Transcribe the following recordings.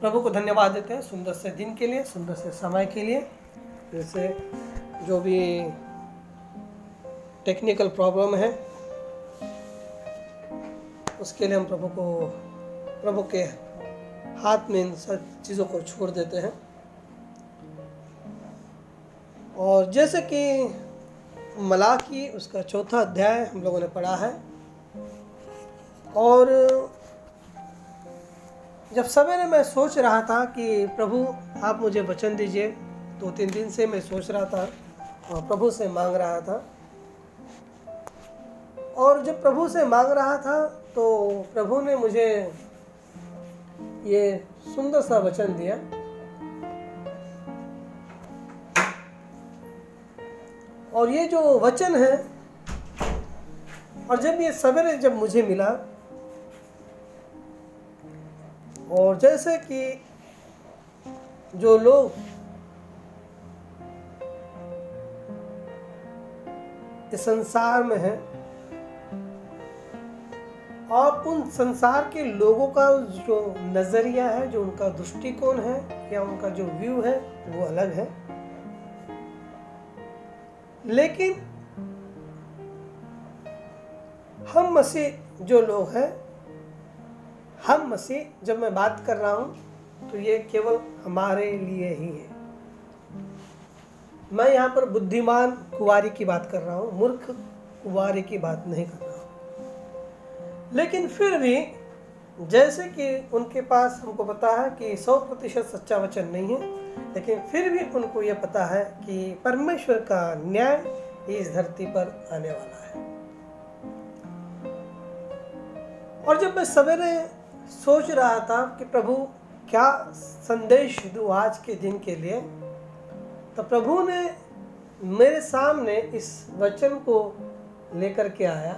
प्रभु को धन्यवाद देते हैं सुंदर से दिन के लिए, सुंदर से समय के लिए। जैसे जो भी टेक्निकल प्रॉब्लम है, उसके लिए हम प्रभु को, प्रभु के हाथ में इन सब चीज़ों को छोड़ देते हैं। और जैसे कि मलाकी उसका चौथा अध्याय हम लोगों ने पढ़ा है। और जब सवेरे मैं सोच रहा था कि प्रभु, आप मुझे वचन दीजिए, दो तीन दिन से मैं सोच रहा था, और प्रभु से मांग रहा था। और जब प्रभु से मांग रहा था तो प्रभु ने मुझे ये सुंदर सा वचन दिया। और ये जो वचन है, और जब ये सवेरे जब मुझे मिला और जैसे कि जो लोग इस संसार में हैं और उन संसार के लोगों का जो नज़रिया है, जो उनका दृष्टिकोण है, या उनका जो व्यू है, वो अलग है। लेकिन हम मसीह जो लोग हैं हम मसीह जब मैं बात कर रहा हूँ तो ये केवल हमारे लिए ही है। मैं यहाँ पर बुद्धिमान कुवारी की बात कर रहा हूँ, मूर्ख कुवारी की बात नहीं कर रहा हूँ। लेकिन फिर भी, जैसे कि उनके पास हमको पता है कि सौ प्रतिशत सच्चा वचन नहीं है, लेकिन फिर भी उनको यह पता है कि परमेश्वर का न्याय इस धरती पर आने वाला है। और जब मैं सवेरे सोच रहा था कि प्रभु, क्या संदेश दूँ आज के दिन के लिए? तो प्रभु ने मेरे सामने इस वचन को लेकर के आया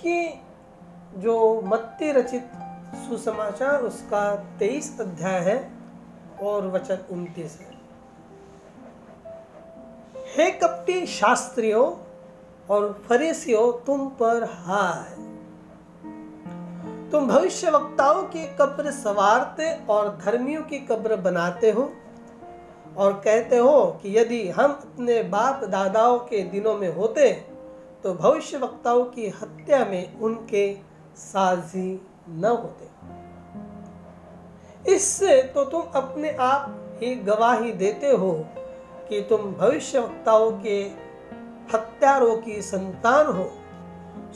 कि जो मत्ती रचित सुसमाचार, उसका तेईस अध्याय है और वचन उनतीस है। हे कपटी शास्त्रियों और फरीसियों, तुम पर हाय। तुम भविष्य वक्ताओं की कब्र सवारते और धर्मियों की कब्र बनाते हो और कहते हो कि यदि हम अपने बाप दादाओं के दिनों में होते तो भविष्य वक्ताओं की हत्या में उनके साजी न होते। इससे तो तुम अपने आप ही गवाही देते हो कि तुम भविष्य वक्ताओं के हत्यारों की संतान हो।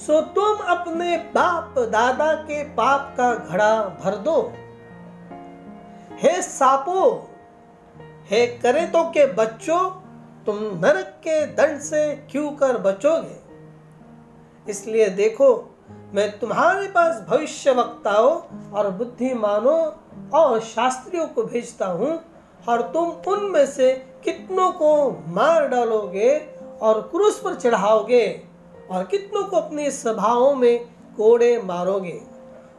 सो तुम अपने बाप दादा के पाप का घड़ा भर दो। हे सापो, हे करे तो के बच्चों, तुम नरक के दंड से क्यों कर बचोगे? इसलिए देखो, मैं तुम्हारे पास भविष्य वक्ताओं और बुद्धिमानों और शास्त्रियों को भेजता हूँ और तुम उनमें से कितनों को मार डालोगे और क्रूस पर चढ़ाओगे। और कितनों को अपनी सभाओं में कोड़े मारोगे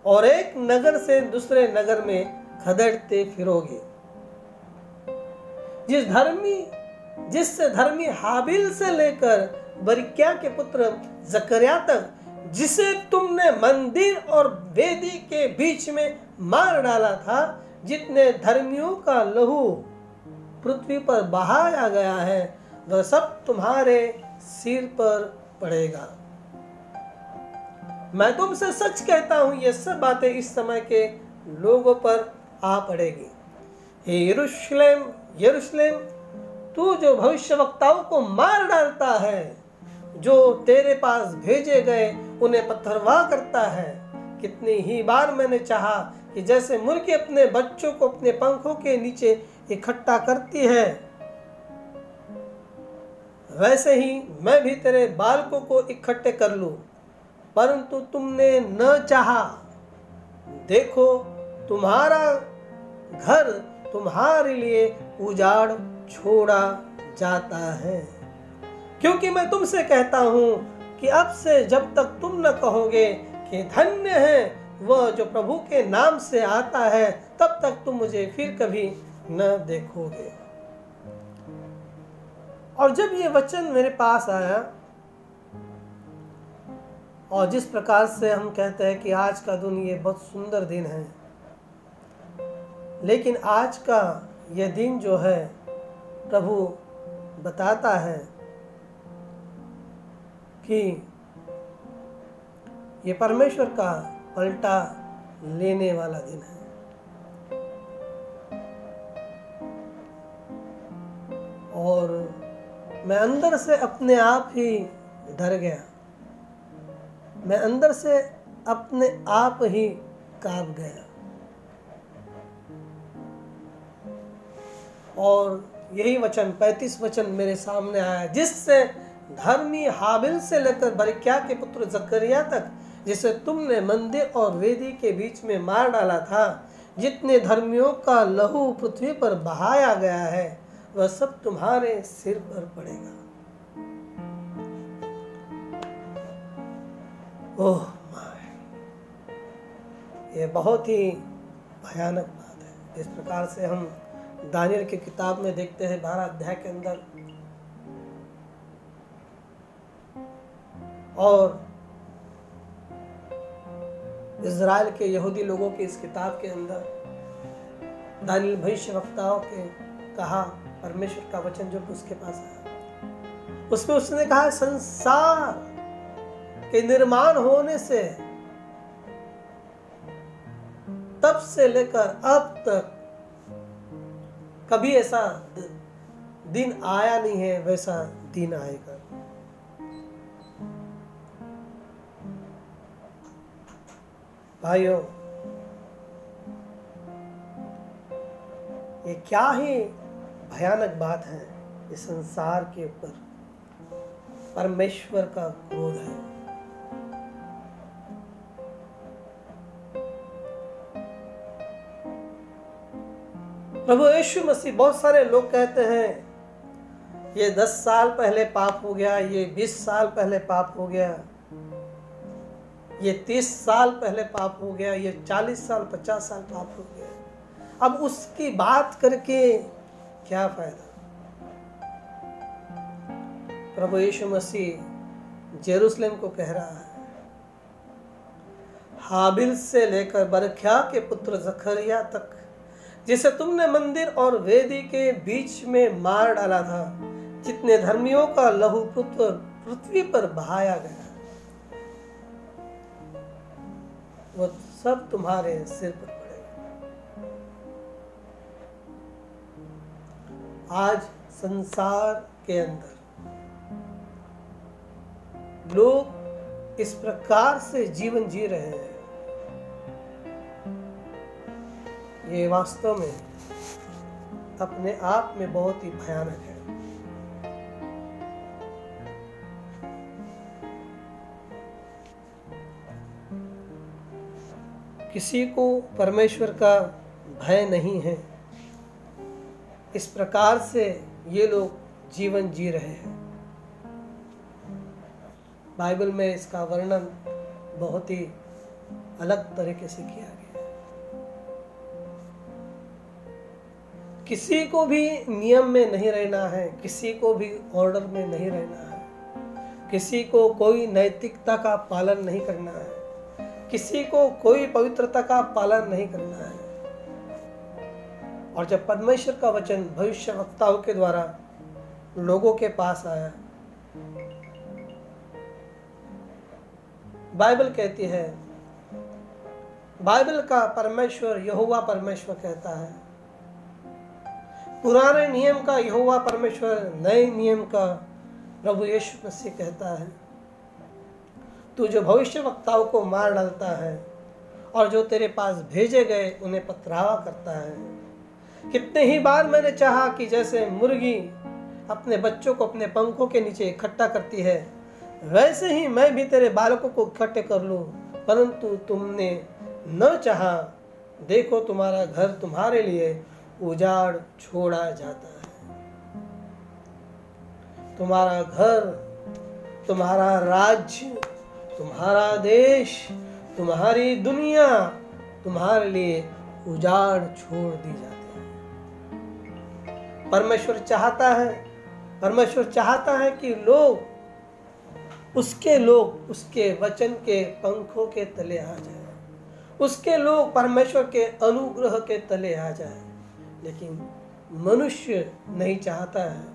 और एक नगर से दूसरे नगर में खदड़ते फिरोगे। जिस धर्मी जिससे धर्मी हाबिल से लेकर बरिक्या के पुत्र जकरिया तक, जिसे तुमने मंदिर और वेदी के बीच में मार डाला था, जितने धर्मियों का लहू पृथ्वी पर बहाया गया है, वह सब तुम्हारे सिर पर पड़ेगा। मैं तुमसे सच कहता हूँ, ये सब बातें इस समय के लोगों पर आ पड़ेगी। हे यरूशलेम यरूशलेम, तू जो भविष्य वक्ताओं को मार डालता है, जो तेरे पास भेजे गए उन्हें पत्थरवाह करता है, कितनी ही बार मैंने चाहा कि जैसे मुर्गी अपने बच्चों को अपने पंखों के नीचे इकट्ठा करती है वैसे ही मैं भी तेरे बालकों को इकट्ठे कर लूँ, परंतु तुमने न चाहा। देखो, तुम्हारा घर तुम्हारे लिए उजाड़ छोड़ा जाता है। क्योंकि मैं तुमसे कहता हूँ कि अब से जब तक तुम न कहोगे कि धन्य है वह जो प्रभु के नाम से आता है, तब तक तुम मुझे फिर कभी न देखोगे। और जब ये वचन मेरे पास आया, और जिस प्रकार से हम कहते हैं कि आज का दिन ये बहुत सुंदर दिन है, लेकिन आज का यह दिन जो है, प्रभु बताता है कि ये परमेश्वर का पलटा लेने वाला दिन है। और मैं अंदर से अपने आप ही डर गया। मैं अंदर से अपने आप ही काँप गया। और यही वचन, पैतीस वचन मेरे सामने आया, जिससे धर्मी हाबिल से लेकर बरक्या के पुत्र जकरिया तक, जिसे तुमने मंदिर और वेदी के बीच में मार डाला था, जितने धर्मियों का लहू पृथ्वी पर बहाया गया है वह सब तुम्हारे सिर पर पड़ेगा। ओह ये बहुत ही भयानक बात है। इस प्रकार से हम दानियल की किताब में देखते हैं, बारह अध्याय के अंदर। और इज़राइल के यहूदी लोगों की इस किताब के अंदर दानियल भविष्य वक्ताओं के कहा परमेश्वर का वचन जो उसके पास आया। उसमें उसने कहा, संसार के निर्माण होने से, तब से लेकर अब तक कभी ऐसा दिन आया नहीं है, वैसा दिन आएगा। भाइयों, ये क्या ही भयानक बात है, इस संसार के ऊपर परमेश्वर का क्रोध है। प्रभु यीशु मसीह, बहुत सारे लोग कहते हैं, ये दस साल पहले पाप हो गया, ये बीस साल पहले पाप हो गया, ये तीस साल पहले पाप हो गया, ये चालीस साल, पचास साल पाप हो गया। अब उसकी बात करके क्या फ़ायदा? प्रभु यीशु मसीह जेरूसलेम को कह रहा है, हाबिल से लेकर बरख्या के पुत्र जखरिया तक, जिसे तुमने मंदिर और वेदी के बीच में मार डाला था, जितने धर्मियों का लहू पुत्र पृथ्वी पर बहाया गया, वो सब तुम्हारे सिर पर आज संसार के अंदर। लोग इस प्रकार से जीवन जी रहे हैं। ये वास्तव में अपने आप में बहुत ही भयानक है। किसी को परमेश्वर का भय नहीं है। इस प्रकार से ये लोग जीवन जी रहे हैं। बाइबल में इसका वर्णन बहुत ही अलग तरीके से किया गया किसी को भी नियम में नहीं रहना है, किसी को भी ऑर्डर में नहीं रहना है, किसी को कोई नैतिकता का पालन नहीं करना है, किसी को कोई पवित्रता का पालन नहीं करना है। और जब परमेश्वर का वचन भविष्य वक्ताओं के द्वारा लोगों के पास आया, बाइबल कहती है, बाइबल का परमेश्वर यहुआ परमेश्वर कहता है। पुराने नियम का यहुआ परमेश्वर नए नियम का प्रभु यीशु मसीह कहता है। तू जो भविष्य वक्ताओं को मार डालता है और जो तेरे पास भेजे गए उन्हें पथरावा करता है कितने ही बार मैंने चाहा कि जैसे मुर्गी अपने बच्चों को अपने पंखों के नीचे इकट्ठा करती है, वैसे ही मैं भी तेरे बालकों को इकट्ठे कर लूँ। परंतु तुमने न चाहा, देखो तुम्हारा घर तुम्हारे लिए उजाड़ छोड़ा जाता है। तुम्हारा घर, तुम्हारा राज्य, तुम्हारा देश, तुम्हारी दुनिया तुम्हारे लिए उजाड़ छोड़ दी जाती परमेश्वर चाहता है, परमेश्वर चाहता है कि लोग उसके लोग उसके वचन के पंखों के तले आ जाए। उसके लोग परमेश्वर के अनुग्रह के तले आ जाए। लेकिन मनुष्य नहीं चाहता है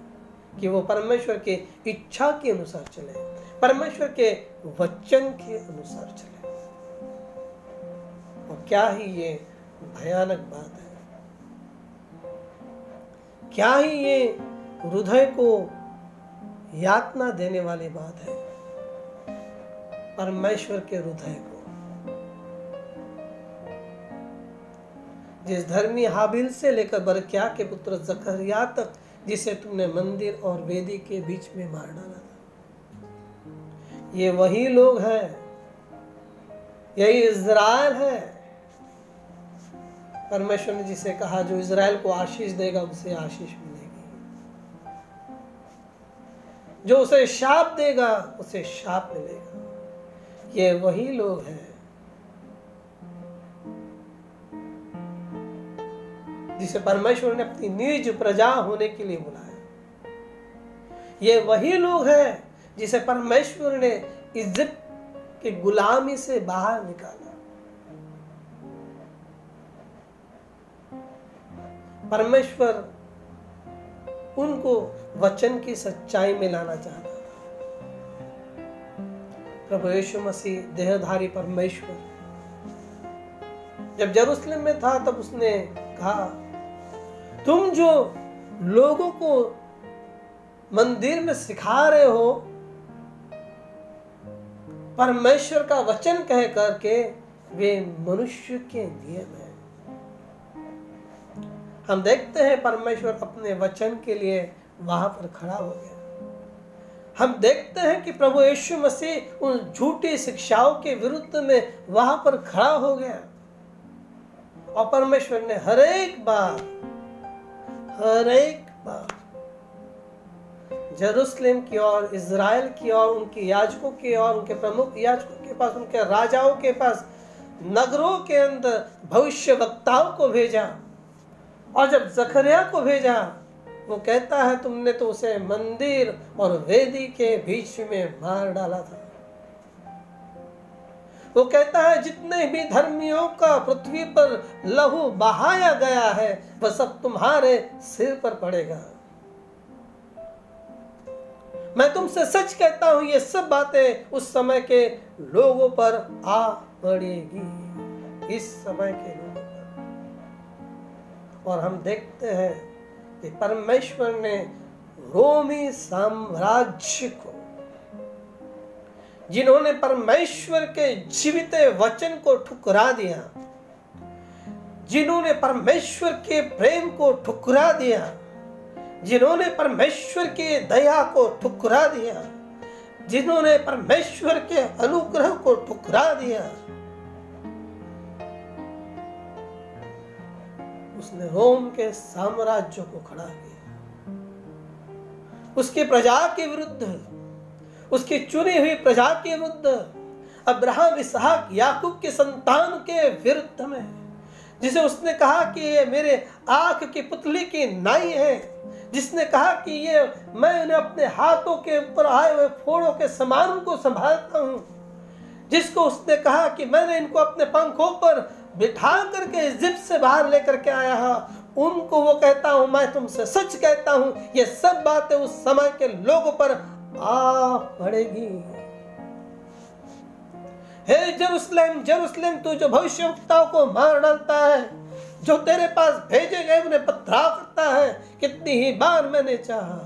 कि वो परमेश्वर के इच्छा के अनुसार चले, परमेश्वर के वचन के अनुसार चले। और क्या ही ये भयानक बात है? क्या ही ये हृदय को यातना देने वाली बात है? परमेश्वर के हृदय को। जिस धर्मी हाबिल से लेकर बरक्या के पुत्र जकरिया तक, जिसे तुमने मंदिर और वेदी के बीच में मार डाला था, ये वही लोग हैं। यही इज़राइल है। परमेश्वर ने जिसे कहा, जो इज़राइल को आशीष देगा, उसे आशीष मिलेगी। जो उसे शाप देगा, उसे शाप मिलेगा। ये वही लोग हैं जिसे परमेश्वर ने अपनी निज प्रजा होने के लिए बुलाया। ये वही लोग हैं जिसे परमेश्वर ने इजिप्ट की गुलामी से बाहर निकाला। परमेश्वर उनको वचन की सच्चाई में लाना चाहता था। प्रभु यीशु मसीह, देहधारी परमेश्वर, जब जरूसलम में था, तब उसने कहा, तुम जो लोगों को मंदिर में सिखा रहे हो, परमेश्वर का वचन कह करके वे मनुष्य के नियम है हम देखते हैं परमेश्वर अपने वचन के लिए वहाँ पर खड़ा हो गया। हम देखते हैं कि प्रभु यीशु मसीह उन झूठी शिक्षाओं के विरुद्ध में वहाँ पर खड़ा हो गया। और परमेश्वर ने हर एक बार, हर एक बार जेरूसलेम की ओर, इज़राइल की ओर, उनके याजकों की ओर, उनके प्रमुख याजकों के पास, उनके राजाओं के पास, नगरों के अंदर भविष्य वक्ताओं को भेजा। और जब जखरिया को भेजा, वो कहता है, तुमने तो उसे मंदिर और वेदी के बीच में मार डाला था। वो कहता है, जितने भी धर्मियों का पृथ्वी पर लहू बहाया गया है, वह सब तुम्हारे सिर पर पड़ेगा। मैं तुमसे सच कहता हूँ, ये सब बातें उस समय के लोगों पर आ पड़ेगी, इस समय के लोगों और हम देखते हैं कि परमेश्वर ने रोमी साम्राज्य को, जिन्होंने परमेश्वर के जीवित वचन को ठुकरा दिया, जिन्होंने परमेश्वर के प्रेम को ठुकरा दिया, जिन्होंने परमेश्वर के दया को ठुकरा दिया, जिन्होंने परमेश्वर के अनुग्रह को ठुकरा दिया उसने रोम के साम्राज्य को खड़ा किया। उसकी प्रजा के विरुद्ध, उसकी चुनी हुई प्रजा के विरुद्ध, अब्राहम, इसहाक, याकूब के संतान के विरुद्ध में, जिसे उसने कहा कि ये मेरे आँख की पुतली की नाई है, जिसने कहा कि ये मैं इन्हें अपने हाथों के ऊपर आए हुए फोड़ों के समान को संभालता हूँ, जिसको उसने कहा कि मैंने इनको अपने पंखों पर बिठा करके इजिप्ट से बाहर लेकर के आया है। उनको वो कहता हूँ, मैं तुमसे सच कहता हूँ, ये सब बातें उस समय के लोगों पर आ पड़ेगी। हे जरूसलेम जरूसलेम, तू जो भविष्यवक्ताओं को मार डालता है, जो तेरे पास भेजे गए उन्हें पथराव करता है, कितनी ही बार मैंने चाहा।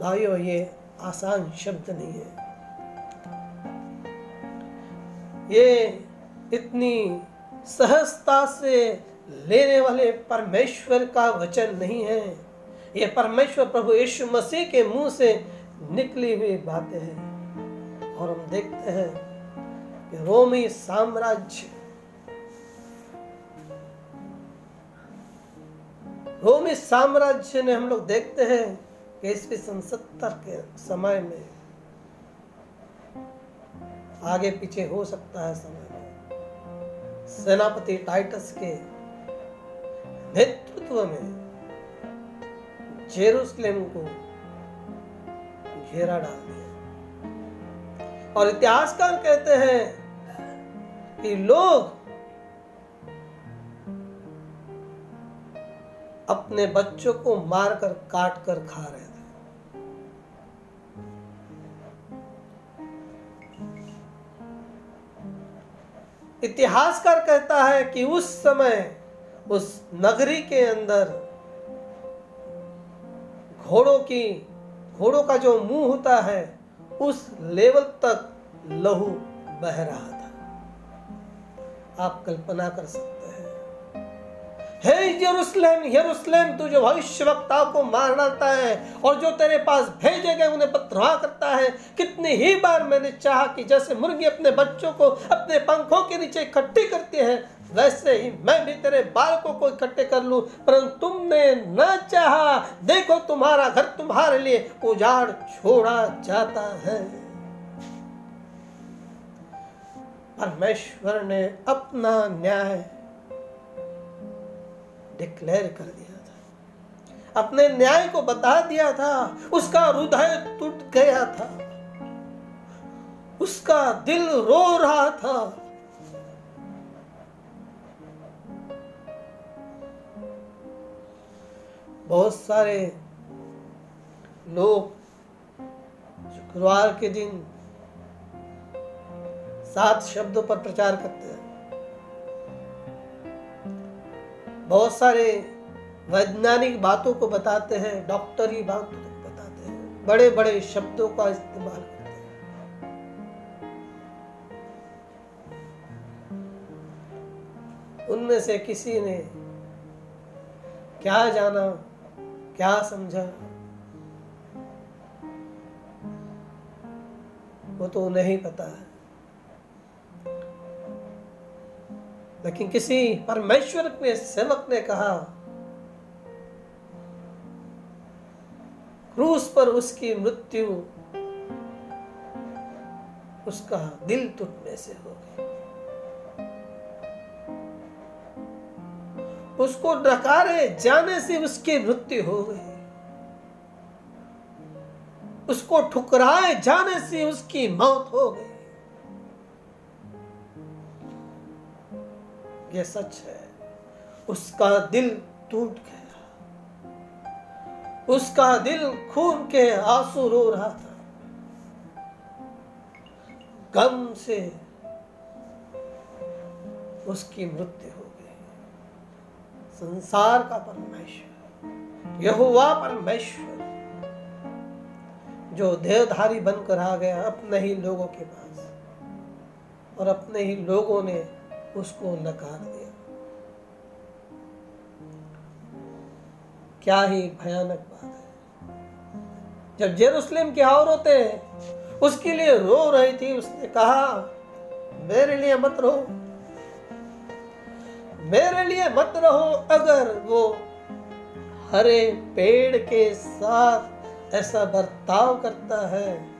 भाइयों, ये आसान शब्द नहीं है। ये इतनी सहजता से लेने वाले परमेश्वर का वचन नहीं है। ये परमेश्वर प्रभु यीशु मसीह के मुँह से निकली हुई बातें हैं। और हम देखते हैं कि रोमी साम्राज्य रोमी साम्राज्य ने हम लोग देखते हैं कि ईस्वी सन सत्तर के समय में आगे पीछे हो सकता है समय। में सेनापति टाइटस के नेतृत्व में जेरूसलेम को घेरा डाल दिया। और इतिहासकार कहते हैं कि लोग अपने बच्चों को मारकर काट कर खा रहे इतिहासकार कहता है कि उस समय उस नगरी के अंदर घोड़ों की, घोड़ों का जो मुँह होता है, उस लेवल तक लहू बह रहा था। आप कल्पना कर सकते हैं यरूशलेम यरूशलेम तू जो भविष्य वक्ताओं को मार डालता है और जो तेरे पास भेजे गए उन्हें पत्रवा करता है। कितनी ही बार मैंने चाहा कि जैसे मुर्गी अपने बच्चों को अपने पंखों के नीचे इकट्ठी करती है, वैसे ही मैं भी तेरे बालकों को इकट्ठे कर लूँ। परंतु तुमने न चाहा, देखो तुम्हारा घर तुम्हारे लिए उजाड़ छोड़ा जाता है। परमेश्वर ने अपना न्याय डिक्लेयर कर दिया था। अपने न्याय को बता दिया था, उसका हृदय टूट गया था। उसका दिल रो रहा था। बहुत सारे लोग शुक्रवार के दिन सात शब्दों पर प्रचार करते हैं। बहुत सारे वैज्ञानिक बातों को बताते हैं, डॉक्टरी बातों को बताते हैं बड़े बड़े शब्दों का इस्तेमाल करते हैं। उनमें से किसी ने क्या जाना, क्या समझा, वो तो नहीं पता है। लेकिन किसी परमेश्वर के सेवक ने कहा, क्रूस पर उसकी मृत्यु उसका दिल टूटने से हो गई। उसको डकारे जाने से उसकी मृत्यु हो गई। उसको ठुकराए जाने से उसकी मौत हो गई। ये सच है। उसका दिल टूट गया। उसका दिल खून के आँसू रो रहा था। गम से उसकी मृत्यु हो गई। संसार का परमेश्वर यहुआ परमेश्वर, जो देहधारी बनकर आ गया अपने ही लोगों के पास और अपने ही लोगों ने उसको नकार दिया। क्या ही भयानक बात है। जब जेरूसलेम की औरतें उसके लिए रो रही थी, उसने कहा, मेरे लिए मत रहो मेरे लिए मत रहो अगर वो हरे पेड़ के साथ ऐसा बर्ताव करता है।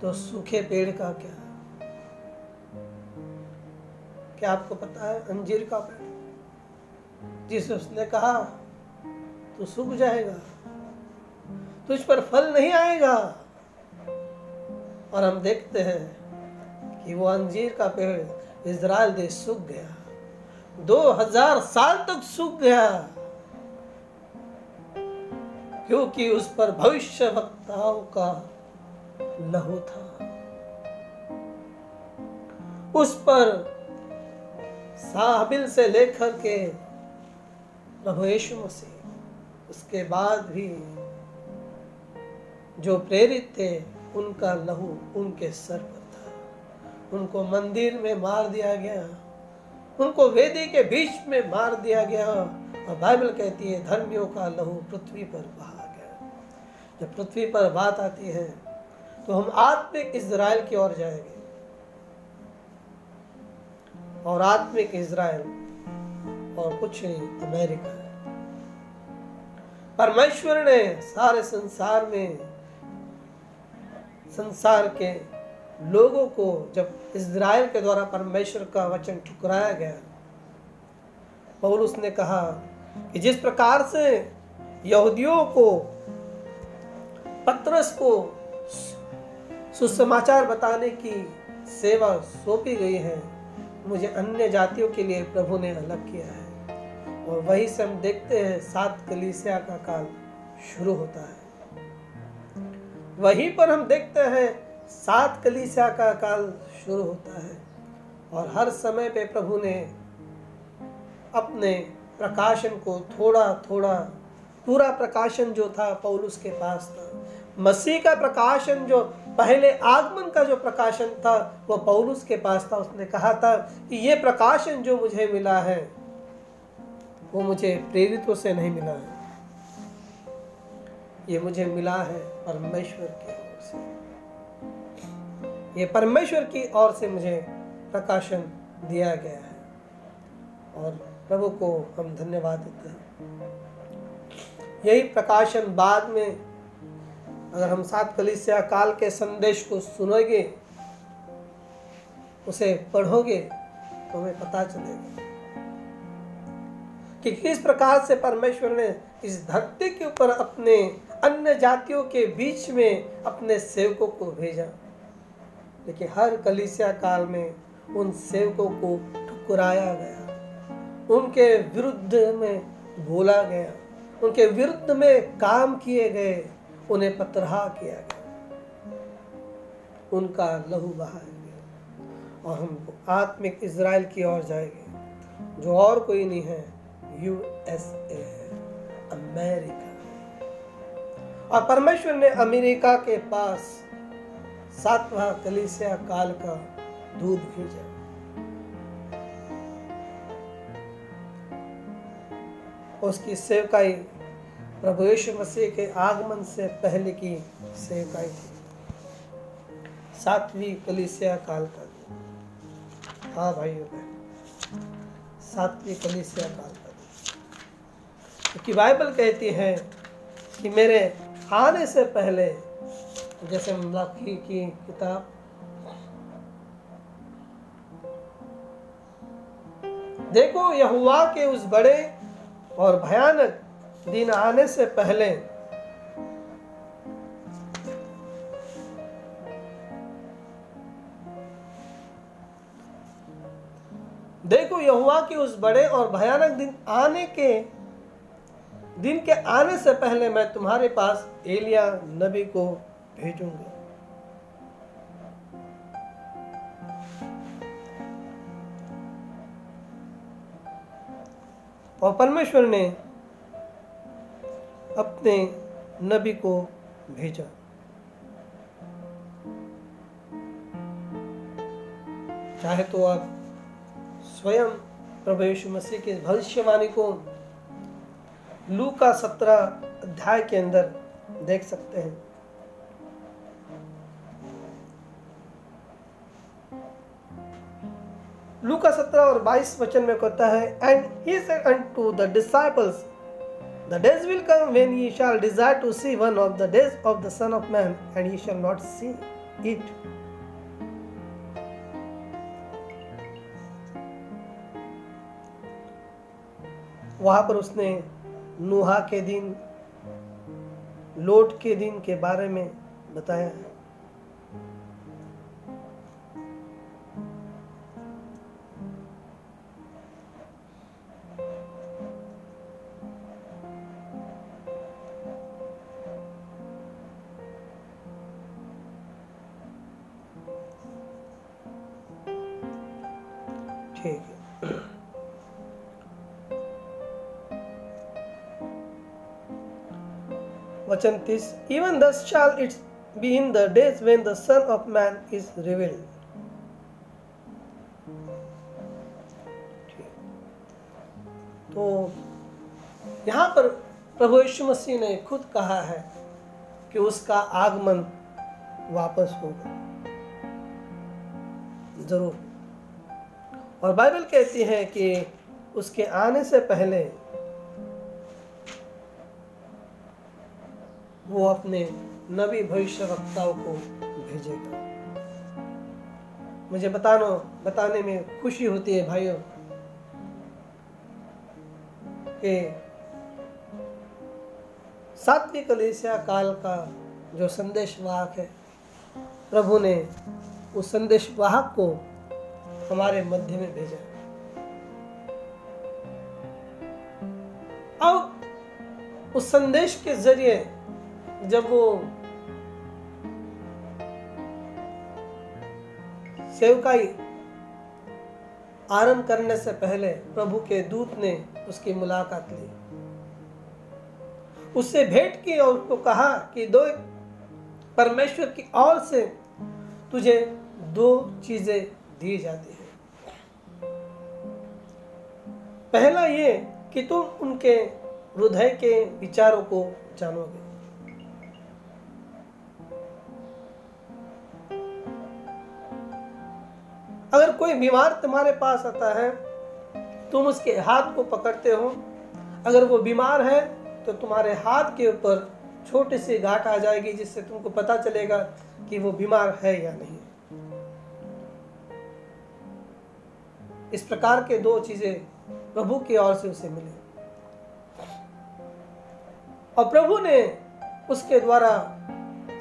तो सूखे पेड़ का क्या क्या आपको पता है, अंजीर का पेड़ जिसे उसने कहा तो सूख जाएगा, तुझ पर फल नहीं आएगा। और हम देखते हैं कि वो अंजीर का पेड़ इज़राइल देश सूख गया। दो हज़ार साल तक सूख गया। क्योंकि उस पर भविष्य वक्ताओं का लहू था। उस पर साबिल से लेकर के प्रभु यीशु मसीह, उसके बाद भी जो प्रेरित थे, उनका लहू उनके सर पर था। उनको मंदिर में मार दिया गया। उनको वेदी के बीच में मार दिया गया। और बाइबल कहती है, धर्मियों का लहू पृथ्वी पर बहा गया। जब पृथ्वी पर बात आती है तो हम आत्मिक इसराइल की ओर जाएँगे। और आत्मिक इसराइल और कुछ नहीं अमेरिका है। परमेश्वर ने सारे संसार में, संसार के लोगों को, जब इसराइल के द्वारा परमेश्वर का वचन ठुकराया गया, पौलुस ने कहा कि जिस प्रकार से यहूदियों को, पत्रस को सुसमाचार बताने की सेवा सौंपी गई है मुझे अन्य जातियों के लिए प्रभु ने अलग किया है। और वही से हम देखते हैं, सात कलीसिया का काल शुरू होता है। वहीं पर हम देखते हैं, सात कलीसिया का काल शुरू होता है। और हर समय पे प्रभु ने अपने प्रकाशन को थोड़ा थोड़ा पूरा प्रकाशन जो था, पौलुस के पास था। मसीह का प्रकाशन जो पहले आगमन का जो प्रकाशन था, वो पौलुस के पास था। उसने कहा था कि ये प्रकाशन जो मुझे मिला है, वो मुझे प्रेरितों से नहीं मिला है। ये मुझे मिला है परमेश्वर की ओर से। ये परमेश्वर की ओर से मुझे प्रकाशन दिया गया है। और प्रभु को हम धन्यवाद देते हैं। यही प्रकाशन बाद में अगर हम सात कलिसिया काल के संदेश को सुनोगे, उसे पढ़ोगे तो हमें पता चलेगा कि किस प्रकार से परमेश्वर ने इस धरती के ऊपर अपने अन्य जातियों के बीच में अपने सेवकों को भेजा। लेकिन हर कलिसिया काल में उन सेवकों को ठुकराया गया। उनके विरुद्ध में बोला गया। उनके विरुद्ध में काम किए गए। उन्हें पत्रहा किया गया। उनका लहू बहाया गया और हम आत्मिक इसराइल की ओर जाएँगे। जो और कोई नहीं है यूएसए अमेरिका। और परमेश्वर ने अमेरिका के पास सातवां कलिसिया काल का दूध भेजा। उसकी सेवकाई प्रभु यीशु मसीह के आगमन से पहले की सेवकाई थी। सातवीं कलिसिया काल का हाँ भाइयों बहन सातवीं कलिसिया काल का क्योंकि बाइबल कहती है कि मेरे आने से पहले, जैसे मलाकी की किताब, देखो यहुआ के उस बड़े और भयानक दिन आने से पहले देखो यहुआ के उस बड़े और भयानक दिन आने के दिन के आने से पहले मैं तुम्हारे पास एलिया नबी को भेजूँगा। और परमेश्वर ने अपने नबी को भेजा। चाहे तो आप स्वयं प्रभु यीशु मसीह की भविष्यवाणी को लू का सत्रह अध्याय के अंदर देख सकते हैं। लू का सत्रह और बाईस वचन में कहता है and he said unto the disciples the days will come when ye shall desire to see one of the days of the son of man and ye shall not see it वहाँ पर उसने नुहा के दिन लोट के दिन के बारे में बताया है वचन तीस even thus shall it's be in the days when the son of man is revealed तो यहाँ पर प्रभु यीशु मसीह ने खुद कहा है कि उसका आगमन वापस होगा। ज़रूर। और बाइबल कहती है कि उसके आने से पहले वो अपने नबी भविष्य वक्ताओं को भेजेगा। मुझे बतानो, बताने में खुशी होती है भाइयों, कि सातवीं कलेसिया काल का जो संदेश वाहक है, प्रभु ने उस संदेश वाहक को हमारे मध्य में भेजा। अब उस संदेश के ज़रिए जब वो सेवकाई आरंभ करने से पहले प्रभु के दूत ने उसकी मुलाकात ली। उससे भेंट की और उसको कहा कि दो परमेश्वर की ओर से तुझे दो चीज़ें दी जाती है। पहला ये कि तुम उनके हृदय के विचारों को जानोगे। अगर कोई बीमार तुम्हारे पास आता है, तुम उसके हाथ को पकड़ते हो। अगर वो बीमार है तो तुम्हारे हाथ के ऊपर छोटी सी घाट आ जाएगी, जिससे तुमको पता चलेगा कि वो बीमार है या नहीं। इस प्रकार के दो चीज़ें प्रभु की ओर से उसे मिली। और प्रभु ने उसके द्वारा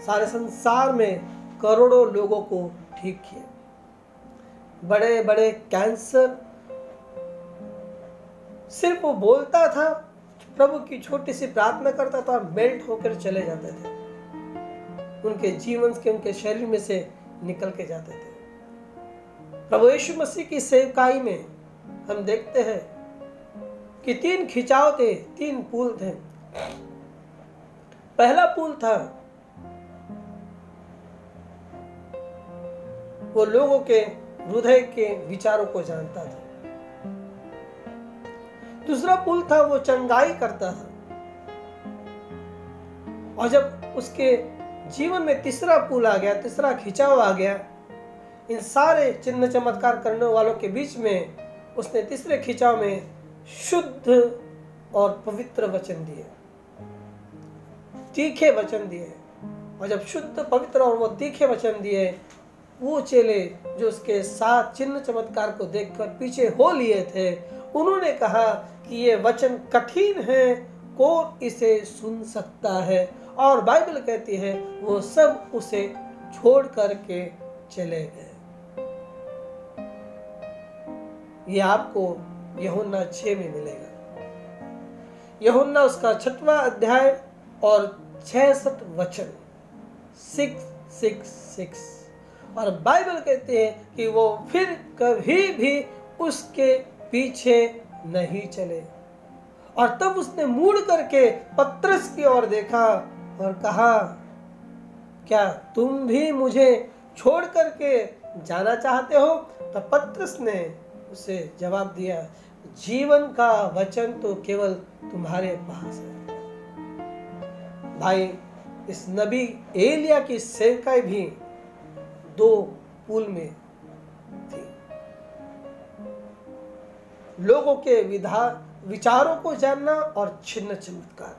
सारे संसार में करोड़ों लोगों को ठीक किया। बड़े बड़े कैंसर। सिर्फ़ वो बोलता था, प्रभु की छोटी सी प्रार्थना करता था मेल्ट होकर चले जाते थे। उनके जीवन के, उनके शरीर में से निकल के जाते थे। प्रभु यीशु मसीह की सेवकाई में हम देखते हैं कि तीन खिंचाव थे, तीन पुल थे। पहला पुल था, वो लोगों के हृदय के विचारों को जानता था। दूसरा पुल था, वो चंगाई करता था। और जब उसके जीवन में तीसरा पुल आ गया, तीसरा खिंचाव आ गया, इन सारे चिन्ह चमत्कार करने वालों के बीच में उसने तीसरे खिंचाव में शुद्ध और पवित्र वचन दिए। तीखे वचन दिए। और जब शुद्ध, पवित्र और वो तीखे वचन दिए वो चेले जो उसके साथ चिन्ह चमत्कार को देखकर पीछे हो लिए थे, उन्होंने कहा कि ये वचन कठिन है, कौन इसे सुन सकता है? और बाइबल कहती है, वो सब उसे छोड़ करके चले गए। ये आपको यहुन्ना छ में मिलेगा। यहुन्ना उसका छठवा अध्याय और छह सत वचन। Six six six. और बाइबल कहते हैं कि वो फिर कभी भी उसके पीछे नहीं चले। और तब उसने मुड़ करके पत्रस की ओर देखा और कहा, क्या तुम भी मुझे छोड़ करके जाना चाहते हो? तो पत्रस ने उसे जवाब दिया, जीवन का वचन तो केवल तुम्हारे पास है। भाई, इस नबी एलिया की सेवकाई भी दो पुल में थी। लोगों के विधा, विचारों को जानना और छिन्न चमत्कार।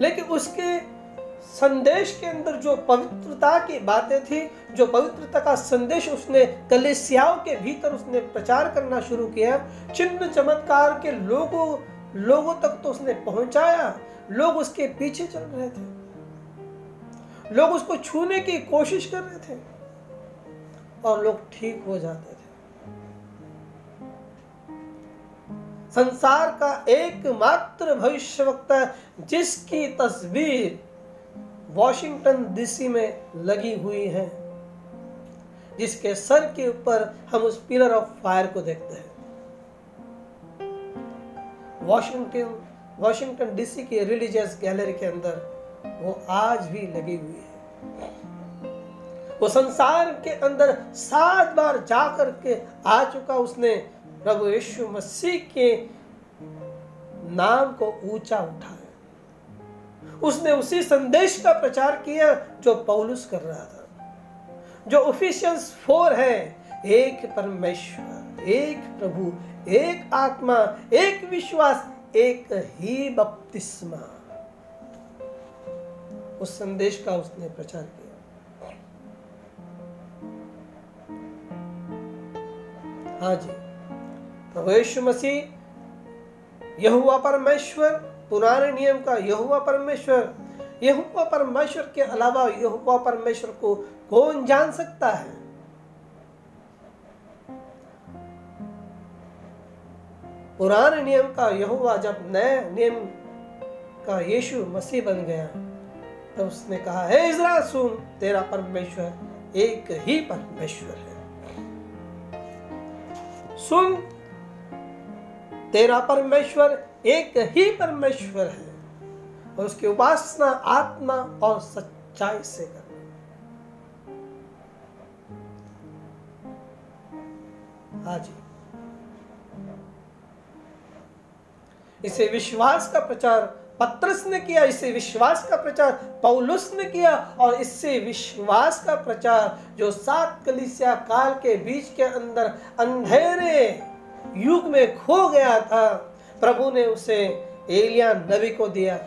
लेकिन उसके संदेश के अंदर जो पवित्रता की बातें थी, जो पवित्रता का संदेश उसने कलेसियाओं के भीतर उसने प्रचार करना शुरू किया चिन्ह चमत्कार के लोगों लोगों तक तो उसने पहुँचाया लोग उसके पीछे चल रहे थे। लोग उसको छूने की कोशिश कर रहे थे। और लोग ठीक हो जाते थे। संसार का एकमात्र भविष्यवक्ता जिसकी तस्वीर वॉशिंगटन डीसी में लगी हुई है, जिसके सर के ऊपर हम उस पिलर ऑफ़ फायर को देखते हैं। वॉशिंगटन वॉशिंगटन डीसी की रिलीजियस गैलरी के अंदर वो आज भी लगी हुई है। वो संसार के अंदर सात बार जाकर के आ चुका उसने प्रभु यीशु मसीह के नाम को ऊँचा उठाया। उसने उसी संदेश का प्रचार किया जो पौलुस कर रहा था। जो ऑफिशियल्स फोर है, एक परमेश्वर, एक प्रभु, एक आत्मा, एक विश्वास एक ही बपतिस्मा। उस संदेश का उसने प्रचार किया। हाँ जी। प्रभु यीशु मसीह, यहुआ परमेश्वर, पुराने नियम का यहुआ परमेश्वर यहोवा परमेश्वर के अलावा यहोवा परमेश्वर को कौन जान सकता है? पुराने नियम का यहोवा जब नए नियम का यीशु मसीह बन गया तो उसने कहा, हे इजरा सुन, तेरा परमेश्वर एक ही परमेश्वर है। सुन, तेरा परमेश्वर एक ही परमेश्वर है, और उसकी उपासना आत्मा और सच्चाई से कर। हाँ जी इसे विश्वास का प्रचार, पत्रस ने किया, इसे विश्वास का प्रचार, पौलुस ने किया और इससे विश्वास का प्रचार जो सात कलिसिया काल के बीच के अंदर अंधेरे युग में खो गया था, प्रभु ने उसे एलिया नबी को दिया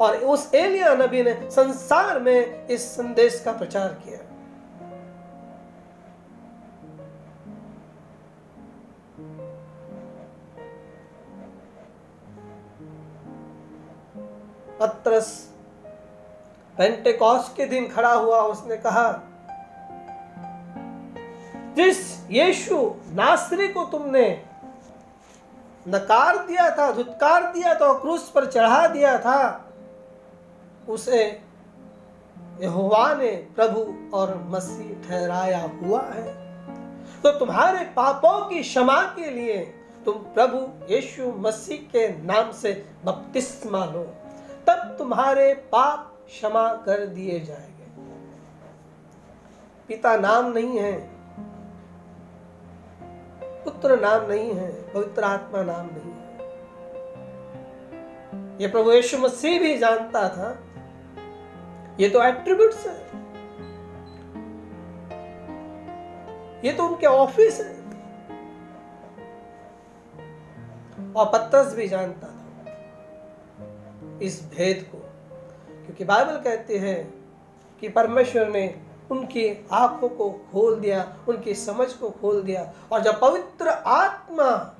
और उस एलिया नबी ने संसार में इस संदेश का प्रचार किया। पत्रस। पेंटेकॉस के दिन खड़ा हुआ, उसने कहा, जिस यीशु नासरी को तुमने नकार दिया था, धुतकार दिया था क्रूस पर चढ़ा दिया था, उसे यहोवा ने प्रभु और मसीह ठहराया हुआ है। तो तुम्हारे पापों की क्षमा के लिए तुम प्रभु यीशु मसीह के नाम से बपतिस्मा लो। तब तुम्हारे पाप क्षमा कर दिए जाएँगे। पिता नाम नहीं है, पुत्र नाम नहीं है, पवित्र आत्मा नाम नहीं है। ये प्रभु यीशु मसीह भी जानता था। ये तो एट्रीब्यूट्स है। ये तो उनके ऑफ़िस है। और पत्तस भी जानता इस भेद को। क्योंकि बाइबल कहते हैं कि परमेश्वर ने उनकी आँखों को खोल दिया, उनकी समझ को खोल दिया, और जब पवित्र आत्मा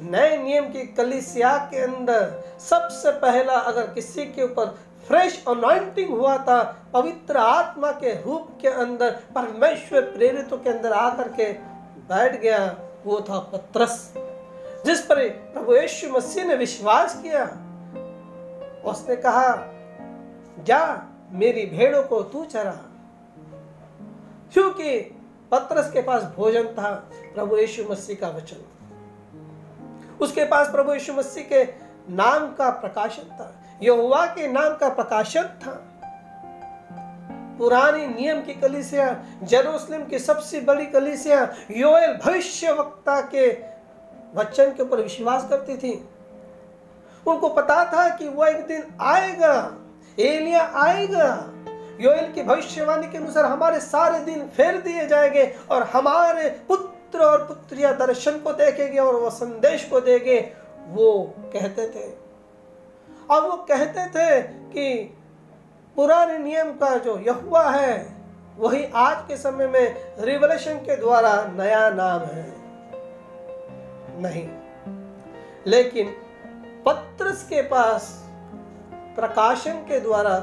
नए नियम की कलिसिया के अंदर सबसे पहला अगर किसी के ऊपर फ्रेश अनॉइंटिंग हुआ था, पवित्र आत्मा के रूप के अंदर, परमेश्वर प्रेरितों के अंदर आकर के बैठ गया, वो था पत्रस, जिस पर प्रभु यीशु मसीह ने विश्वास किया। उसने कहा, जा, मेरी भेड़ों को तू चरा। क्योंकि पत्रस के पास भोजन था, प्रभु यीशु मसीह का वचन। उसके पास प्रभु यीशु मसीह के नाम का प्रकाशन था, यहोवा के नाम का प्रकाशन था। पुरानी नियम की कलिसिया, जेरूसलम की सबसे बड़ी कलिसिया, योएल भविष्य वक्ता के वचन के ऊपर विश्वास करती थी। उनको पता था कि वह एक दिन आएगा, एलिया आएगा। योएल की भविष्यवाणी के अनुसार हमारे सारे दिन फेर दिए जाएँगे और हमारे पुत्र और पुत्रिया दर्शन को देखेंगे और वह संदेश को देंगे। वो कहते थे। और वो कहते थे कि पुराने नियम का जो यहुआ है, वही आज के समय में रिवलेशन के द्वारा नया नाम है। नहीं। लेकिन पत्रस के पास प्रकाशन के द्वारा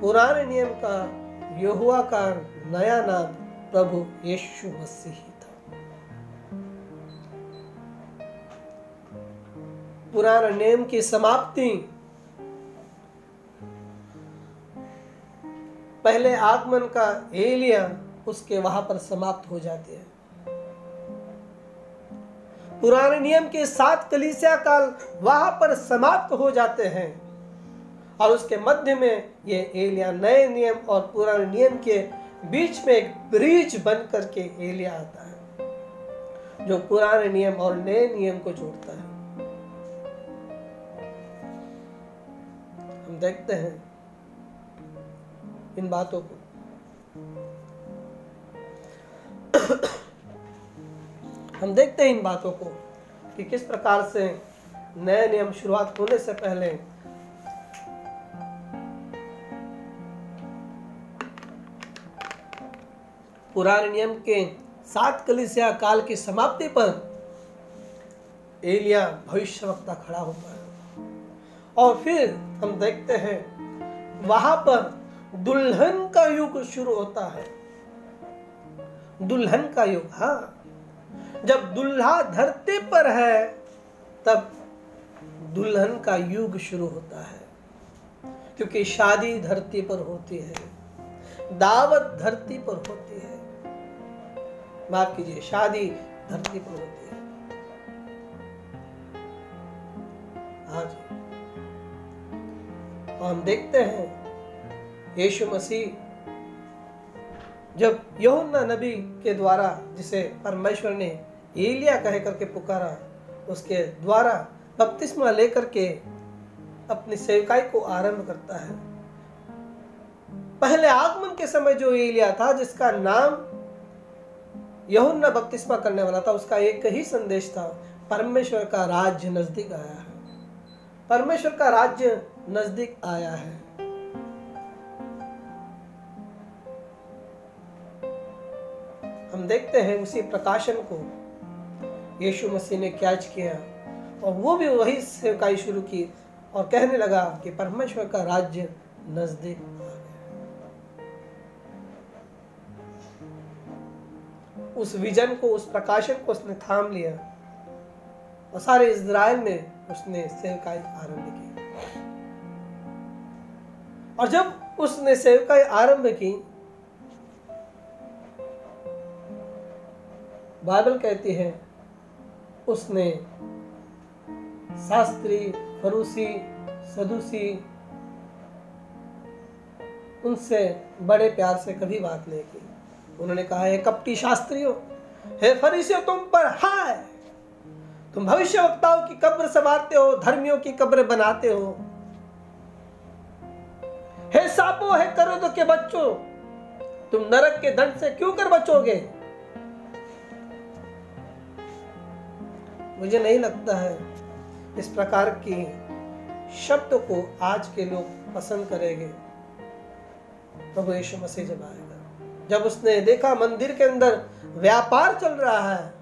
पुराने नियम का यहुआ का नया नाम प्रभु यीशु मसीह था। पुराने नियम की समाप्ति। पहले आगमन का एलिया उसके वहाँ पर समाप्त हो जाते हैं। पुराने नियम के सात कलीसिया काल वहाँ पर समाप्त हो जाते हैं। और उसके मध्य में ये एलिया नए नियम और पुराने नियम के बीच में एक ब्रिज बन करके एलिया आता है, जो पुराने नियम और नए नियम को जोड़ता है। हम देखते हैं इन बातों को। हम देखते हैं इन बातों को कि किस प्रकार से नए नियम शुरुआत होने से पहले पुराने नियम के सात कलिसिया काल की समाप्ति पर एलिया भविष्यवक्ता खड़ा होता है और फिर हम देखते हैं, वहाँ पर दुल्हन का युग शुरू होता है। दुल्हन का युग हाँ। जब दुल्हा धरती पर है, तब दुल्हन का युग शुरू होता है। क्योंकि शादी धरती पर होती है, दावत धरती पर होती है। माफ़ कीजिए, शादी धरती पर होती है। आज हम देखते हैं, यीशु मसीह जब यहुन्ना नबी के द्वारा, जिसे परमेश्वर ने एलिया कह करके पुकारा, उसके द्वारा बपतिस्मा लेकर के अपनी सेवकाई को आरंभ करता है। पहले आगमन के समय जो एलिया था, जिसका नाम यहुन्ना बपतिस्मा करने वाला था, उसका एक ही संदेश था, परमेश्वर का राज्य नज़दीक आया है। परमेश्वर का राज्य नज़दीक आया है। हम देखते हैं उसी प्रकाशन को। यीशु मसीह ने कैच किया और वो भी वही सेवकाई शुरू की और कहने लगा कि परमेश्वर का राज्य नज़दीक उस विजन को, उस प्रकाशन को उसने थाम लिया और सारे इज़राइल में उसने सेवकाई आरंभ की। और जब उसने सेवकाई आरंभ की बाइबल कहती है, उसने शास्त्री, फरूसी, सदूसी, उनसे बड़े प्यार से कभी बात नहीं की। उन्होंने कहा, है कपटी शास्त्रियों, हे फरीसियों, तुम पर हाय। तुम भविष्य वक्ताओं की कब्र संवारते हो, धर्मियों की कब्र बनाते हो। हे सापो, हे करो के बच्चों, तुम नरक के दंड से क्यों कर बचोगे? मुझे नहीं लगता है इस प्रकार की शब्द को आज के लोग पसंद करेंगे। प्रभु यीशु मसीह जब आएगा, जब उसने देखा मंदिर के अंदर व्यापार चल रहा है,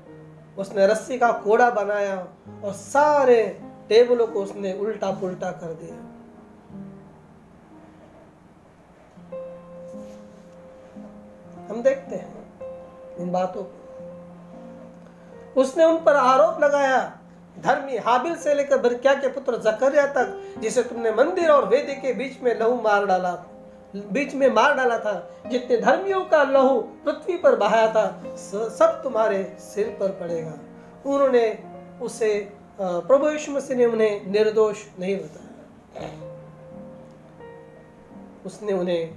उसने रस्सी का कोड़ा बनाया और सारे टेबलों को उसने उल्टा पुल्टा कर दिया। हम देखते हैं इन बातों को। उसने उन पर आरोप लगाया, धर्मी हाबिल से लेकर बरकिया के पुत्र जकरिया तक, जिसे तुमने मंदिर और वेदी के बीच में लहू मार डाला बीच में मार डाला था, जितने धर्मियों का लहू पृथ्वी पर बहाया था सब तुम्हारे सिर पर पड़ेगा। उन्होंने उसे प्रभु यीशु मसीह ने उन्हें निर्दोष नहीं बताया। उसने उन्हें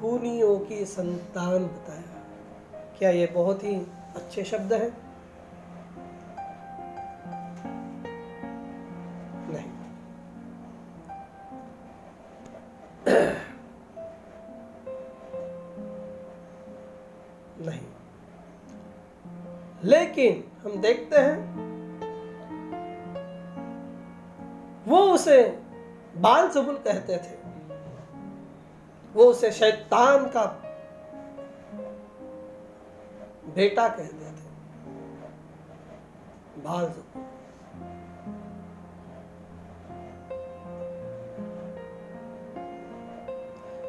खूनियों की संतान बताया। क्या ये बहुत ही अच्छे शब्द हैं? नहीं। लेकिन हम देखते हैं, वो उसे बाल जबुल कहते थे। वो उसे शैतान का बेटा कहते थे। बाल जबुल।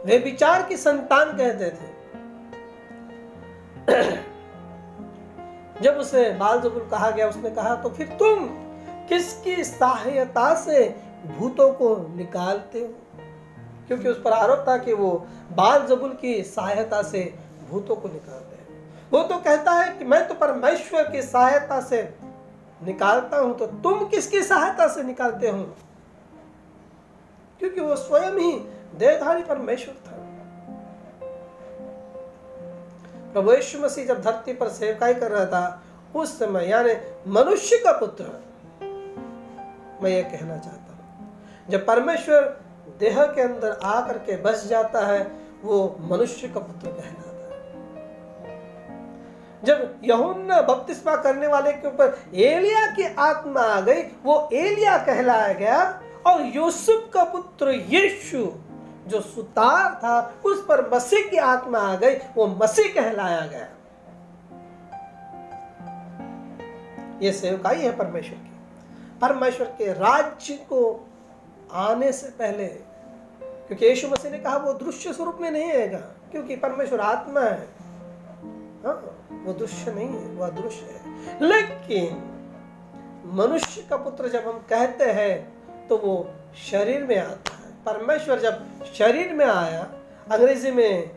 वे विचार की संतान कहते थे। जब उसे बाल जबुल कहा गया, उसने कहा तो फिर तुम किसकी सहायता से भूतों को निकालते हो? क्योंकि उस पर आरोप था कि वो बाल जबुल की सहायता से भूतों को निकालते हैं। वो तो कहता है कि मैं तो परमेश्वर की सहायता से निकालता हूँ तो तुम किसकी सहायता से निकालते हो? क्योंकि वो स्वयं ही देहधारी परमेश्वर था। प्रभु यीशु मसीह जब धरती पर सेवकाई कर रहा था, उस समय, यानी मनुष्य का पुत्र, मैं ये कहना चाहता हूँ, जब परमेश्वर देह के अंदर आकर के बस जाता है, वो मनुष्य का पुत्र कहलाता है। जब यहुन्ना बपतिस्मा करने वाले के ऊपर एलिया की आत्मा आ गई, वो एलिया कहलाया गया और यूसुफ का पुत्र यीशु जो सुतार था, उस पर मसीह की आत्मा आ गई, वो मसीह कहलाया गया। ये सेवकाई है परमेश्वर की। परमेश्वर के राज्य को आने से पहले, क्योंकि यीशु मसीह ने कहा, वो दृश्य स्वरूप में नहीं आएगा, क्योंकि परमेश्वर आत्मा है। हाँ वो दृश्य नहीं है वह अदृश्य है। लेकिन मनुष्य का पुत्र जब हम कहते हैं तो वो शरीर में आता है। परमेश्वर जब शरीर में आया अंग्रेज़ी में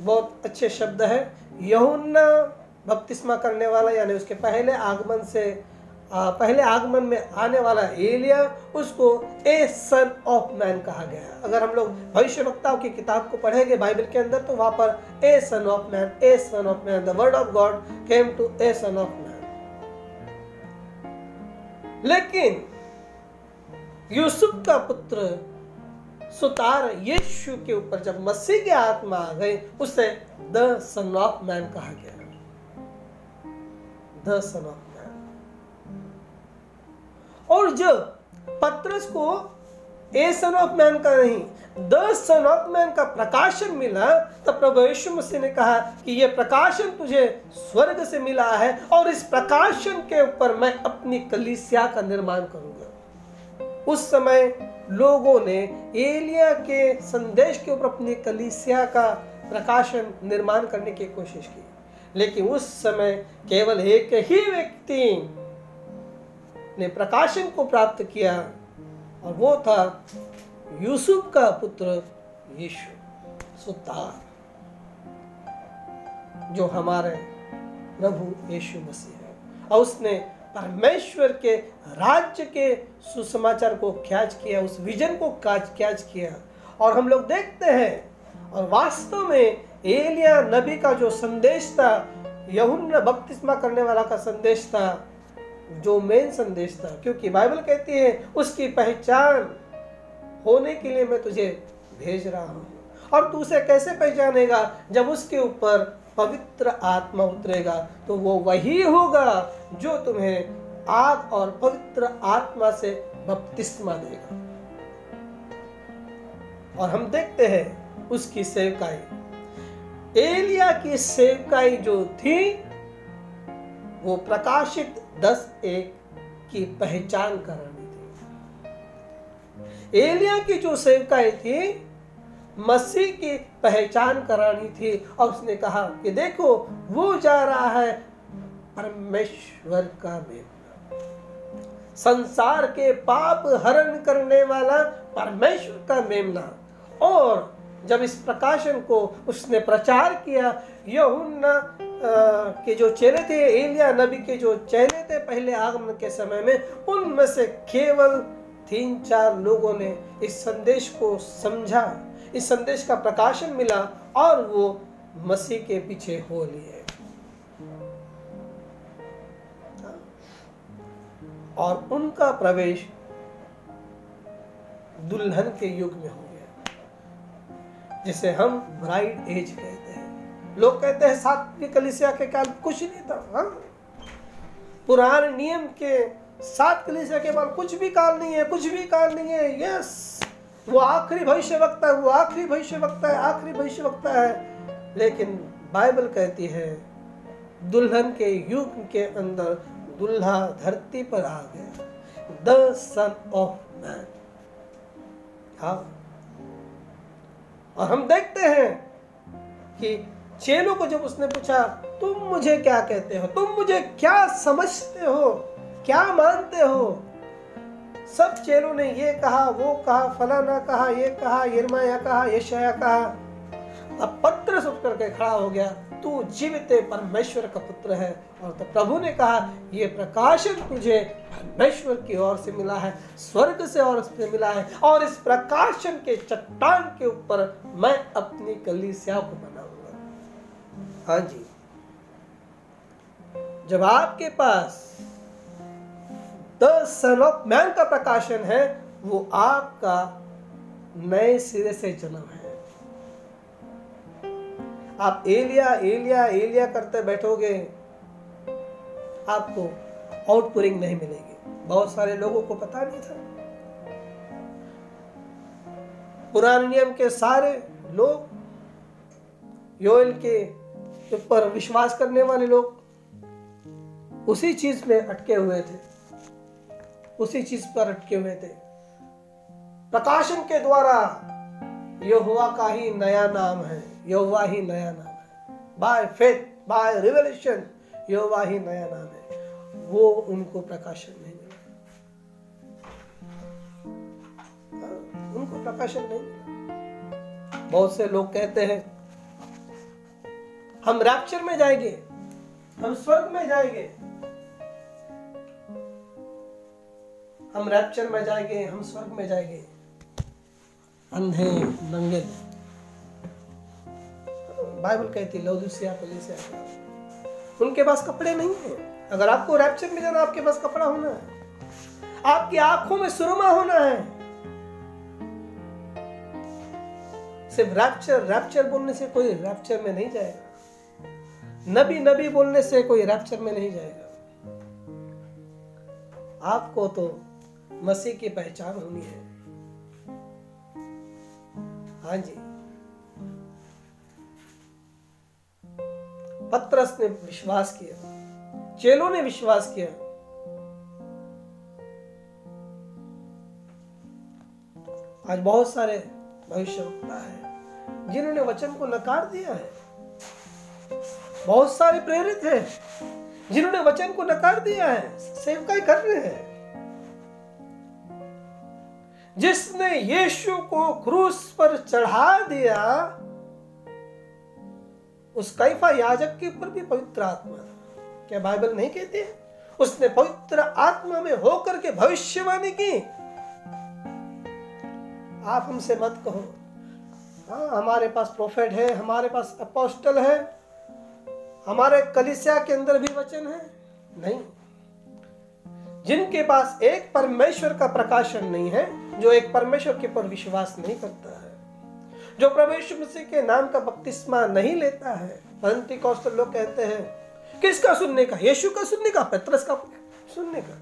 बहुत अच्छे शब्द है यहुन्ना बपतिस्मा करने वाला यानी उसके पहले आगमन से आ, पहले आगमन में आने वाला एलिया उसको ए सन ऑफ़ मैन कहा गया अगर हम लोग भविष्य वक्ताओं की किताब को पढ़ेंगे बाइबल के अंदर तो वहाँ पर a son of man a son of man the word of God came to a son of man. लेकिन यूसुफ का पुत्र सुतार यीशु के ऊपर जब मसीह की आत्मा आ गई, उसे द सन ऑफ़ मैन कहा गया। द सन ऑफ़ मैन और जब पत्रस को ए सन ऑफ़ मैन का नहीं द सन ऑफ़ मैन का प्रकाशन मिला, तब प्रभु यीशु मसीह ने कहा कि यह प्रकाशन तुझे स्वर्ग से मिला है और इस प्रकाशन के ऊपर मैं अपनी कलिसिया का निर्माण करूँगा। उस समय लोगों ने एलिया के संदेश के ऊपर अपनी कलिसिया का प्रकाशन निर्माण करने की कोशिश की। लेकिन उस समय केवल एक ही व्यक्ति ने प्रकाशन को प्राप्त किया, और वो था यूसुफ का पुत्र यीशु सुतार जो हमारे प्रभु यीशु मसीह है। और उसने परमेश्वर के राज्य के सुसमाचार को कैच किया, उस विजन को कैच किया। और हम लोग देखते हैं, और वास्तव में एलिया नबी का जो संदेश था यहुन बपतिस्मा करने वाला का संदेश था, जो मेन संदेश था, क्योंकि बाइबल कहती है, उसकी पहचान होने के लिए मैं तुझे भेज रहा हूँ। और तू उसे कैसे पहचानेगा? जब उसके ऊपर पवित्र आत्मा उतरेगा तो वो वही होगा जो तुम्हें आग और पवित्र आत्मा से बपतिस्मा देगा। और हम देखते हैं उसकी सेवकाई। एलिया की सेवकाई जो थी, वो प्रकाशित दस एक की पहचान करानी थी। एलिया की जो सेवकाई थी मसीह की पहचान करानी थी और उसने कहा कि देखो, वो जा रहा है परमेश्वर का मेमना संसार के पाप हरण करने वाला परमेश्वर का मेमना और जब इस प्रकाशन को उसने प्रचार किया, यहुन्ना के जो चेहरे थे, एलिया नबी के जो चेहरे थे पहले आगमन के समय में, उनमें से केवल तीन चार लोगों ने इस संदेश को समझा। इस संदेश का प्रकाशन मिला और वो मसीह के पीछे हो लिए। और उनका प्रवेश दुल्हन के युग में हो गया, जिसे हम ब्राइड एज कहते हैं। लोग कहते हैं सातवीं कलिसिया के काल कुछ नहीं था, हा? पुराने नियम के सात कलिसिया के बाद कुछ भी काल नहीं है, कुछ भी काल नहीं है। यस। वो आखिरी भविष्य वक्ता है, वो आखिरी भविष्य वक्ता है, आखिरी भविष्य वक्ता है। लेकिन बाइबल कहती है, दुल्हन के युग के अंदर दुल्हा धरती पर आ गया। The son of man. हाँ। और हम देखते हैं कि चेलों को जब उसने पूछा, तुम मुझे क्या कहते हो? तुम मुझे क्या समझते हो? क्या मानते हो? सब चेलों ने ये कहा, वो कहा, फलाना कहा, ये कहा, यरमाया कहा, यशया कहा। अब पत्र सुख करके खड़ा हो गया, तू जीवित परमेश्वर का पुत्र है। और तो प्रभु ने कहा, ये प्रकाशन तुझे परमेश्वर की ओर से मिला है, स्वर्ग से और से मिला है। और इस प्रकाशन के चट्टान के ऊपर मैं अपनी कलीसिया को बनाऊँगा। हाँ जी। जब आपके पास द सन ऑफ़ मैन का प्रकाशन है, वो आपका नए सिरे से जन्म है। आप एलिया एलिया एलिया करते बैठोगे, आपको आउटपुरिंग नहीं मिलेगी। बहुत सारे लोगों को पता नहीं था। पुराने नियम के सारे लोग योल के पर विश्वास करने वाले लोग, उसी चीज़ में अटके हुए थे। उसी चीज़ पर अटके हुए थे। प्रकाशन के द्वारा यहोवा का ही नया नाम है यहोवा ही नया नाम है। By faith by revelation Jehovah ही नया नाम है। वो उनको प्रकाशन नहीं मिला। हाँ, उनको प्रकाशन नहीं मिला। बहुत से लोग कहते हैं हम रैप्चर में जाएँगे हम स्वर्ग में जाएँगे। हम रैप्चर में जाएँगे, हम स्वर्ग में जाएँगे। अंधे नंगे बाइबल कहती लौदुसिया से उनके पास कपड़े नहीं है। अगर आपको रैप्चर में जाना आपके पास कपड़ा होना है। आपकी आँखों में सुरमा होना है। सिर्फ़ रैप्चर रैप्चर बोलने से कोई रैप्चर में नहीं जाएगा। नबी नबी बोलने से कोई रैप्चर में नहीं जाएगा। आपको तो मसीह की पहचान होनी है। हाँ जी। पत्रस ने विश्वास किया। चेलों ने विश्वास किया। आज बहुत सारे भविष्य है, जिन्होंने वचन को नकार दिया है। बहुत सारे प्रेरित हैं, जिन्होंने वचन को नकार दिया है। सेवकाई कर रहे हैं। जिसने यीशु को क्रूस पर चढ़ा दिया, उस कैफा याजक के ऊपर भी पवित्र आत्मा था। क्या बाइबल नहीं कहती है? उसने पवित्र आत्मा में होकर के भविष्यवाणी की। आप हमसे मत कहो हाँ हमारे पास प्रोफेट है, हमारे पास अपोस्टल है, हमारे कलिसिया के अंदर भी वचन है। नहीं, जिनके पास एक परमेश्वर का प्रकाशन नहीं है जो एक परमेश्वर के ऊपर विश्वास नहीं करता है, जो प्रभु यीशु मसीह के नाम का बपतिस्मा नहीं लेता है। परंतु कौशल लोग कहते हैं, किसका सुनने का? यीशु का सुनने का, पत्रस का सुनने का?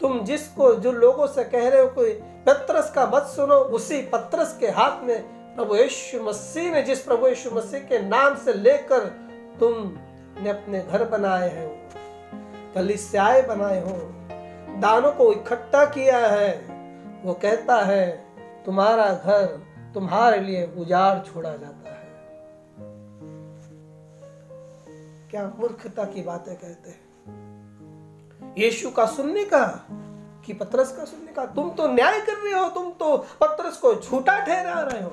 तुम जिसको, जो लोगों से कह रहे हो कोई पत्रस का मत सुनो, उसी पत्रस के हाथ में प्रभु यीशु मसीह ने, जिस प्रभु यीशु मसीह के नाम से लेकर तुम ने अपने घर बनाए हैं, कलिसियाए बनाए हो दानों को इकट्ठा किया है। वो कहता है, तुम्हारा घर तुम्हारे लिए उजाड़ छोड़ा जाता है। क्या मूर्खता की बातें कहते हैं। यीशु का सुनने का कि पत्रस का सुनने का, तुम तो न्याय कर रहे हो, तुम तो पत्रस को झूठा ठहरा रहे हो।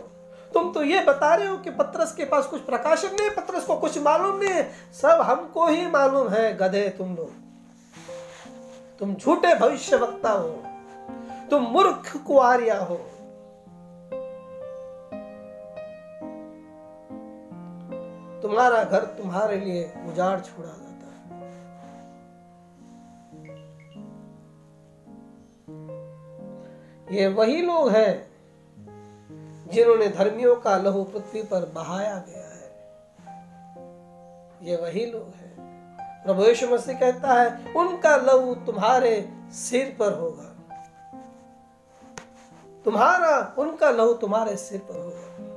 तुम तो ये बता रहे हो कि पत्रस के पास कुछ प्रकाशन नहीं, पत्रस को कुछ मालूम नहीं। सब हमको ही मालूम है, गधे तुम लोग। तुम झूठे भविष्य वक्ता हो। तुम मूर्ख कुआरिया हो। तुम्हारा घर तुम्हारे लिए उजाड़ छोड़ा जाता है। ये वही लोग हैं जिन्होंने धर्मियों का लहू पृथ्वी पर बहाया गया है। ये वही लोग हैं। प्रभु यीशु मसीह कहता है, उनका लहू तुम्हारे सिर पर होगा। तुम्हारा, उनका लहू तुम्हारे सिर पर होगा।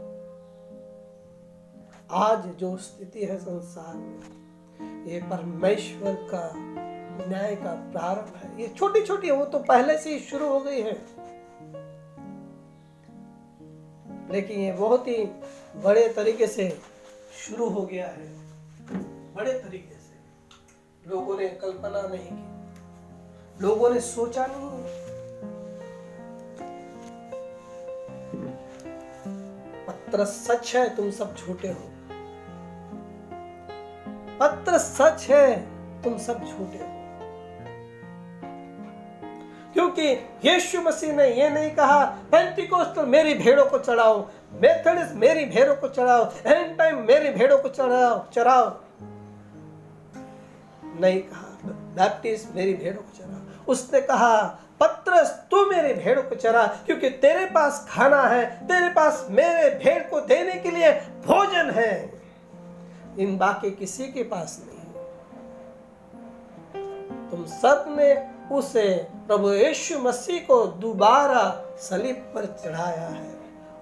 आज जो स्थिति है संसार में, ये परमेश्वर का न्याय का प्रारंभ है। ये छोटी छोटी वो तो पहले से ही शुरू हो गई है। लेकिन ये बहुत ही बड़े तरीके से शुरू हो गया है। बड़े तरीके लोगों ने कल्पना नहीं की। लोगों ने सोचा नहीं। पत्र सच है, तुम सब झूठे हो। पत्र सच है, तुम सब झूठे हो। क्योंकि यीशु मसीह ने यह नहीं कहा, पेंटिकोस्टल मेरी भेड़ों को चढ़ाओ, मेथडिस्ट मेरी भेड़ों को चढ़ाओ, एंड टाइम मेरी भेड़ों को चढ़ाओ चढ़ाओ। नहीं कहा। बैप्टिस्ट मेरी भेड़ों को चरा। उसने कहा, पत्रस, तू मेरे भेड़ को चरा, क्योंकि तेरे पास खाना है, तेरे पास मेरे भेड़ को देने के लिए भोजन है। इन बाकी किसी के पास नहीं। तुम सबने उसे प्रभु यीशु मसीह को दोबारा सलीब पर चढ़ाया है।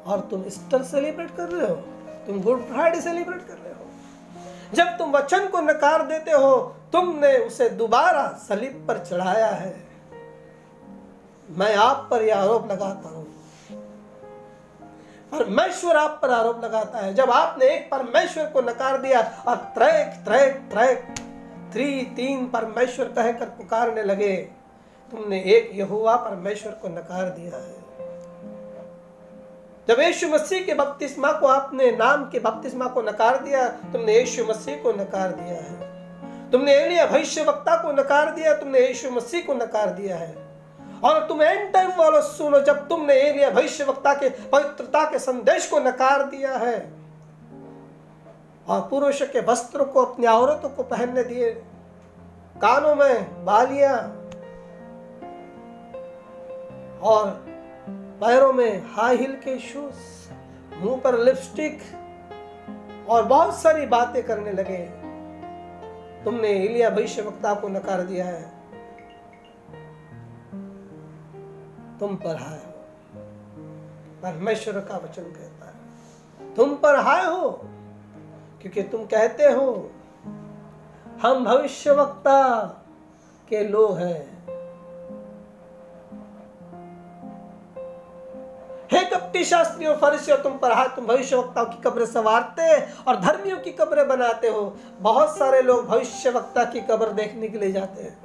और तुम ईस्टर सेलिब्रेट कर रहे हो? तुम गुड फ्राइडे सेलिब्रेट कर रहे हो? जब तुम वचन को नकार देते हो, तुमने उसे दोबारा सलीब पर चढ़ाया है। मैं आप पर यह आरोप लगाता हूँ। परमेश्वर आप पर आरोप लगाता है। जब आपने एक परमेश्वर को नकार दिया और त्रैक त्रैक त्रैक थ्री तीन परमेश्वर कहकर पुकारने लगे। तुमने एक यहुआ परमेश्वर को नकार दिया है। जब यीशु मसीह के बपतिस्मा को आपने नाम के बपतिस्मा को नकार दिया, तुमने यीशु मसीह को नकार दिया है। तुमने एलिया भविष्य वक्ता को नकार दिया, तुमने यीशु मसीह को नकार दिया है। और तुम एंड टाइम वालों सुनो, जब तुमने एलिया भविष्य वक्ता के पवित्रता के संदेश को नकार दिया है, और पुरुष के वस्त्रों को, अपनी औरतों को पहनने दिए, कानों में बालियाँ, और पैरों में हाई हिल के शूज़ मुँह पर लिपस्टिक और बहुत सारी बातें करने लगे। तुमने इलिया भविष्य वक्ता को नकार दिया है। तुम पर हाय हो। परमेश्वर का वचन कहता है। तुम पर हाय हो, क्योंकि तुम कहते हो, हम भविष्य वक्ता के लोग हैं। हे कपटी शास्त्रियों तुम पर हाथ, तुम भविष्य वक्ताओं की कब्रें संवारते और धर्मियों की कब्रें बनाते हो। बहुत सारे लोग भविष्य वक्ता की कब्र देखने के लिए जाते हैं।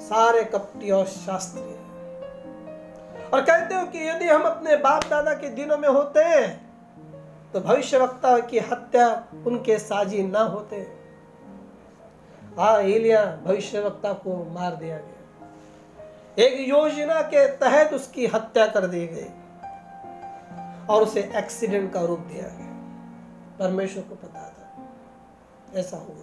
सारे कपटी और शास्त्री और कहते हो कि यदि हम अपने बाप दादा के दिनों में होते तो भविष्य वक्ता की हत्या उनके साजी ना होते। हाँ एलिया भविष्य वक्ता को मार दिया गया। एक योजना के तहत उसकी हत्या कर दी गई और उसे एक्सीडेंट का रूप दिया गया। परमेश्वर को पता था। ऐसा हुआ।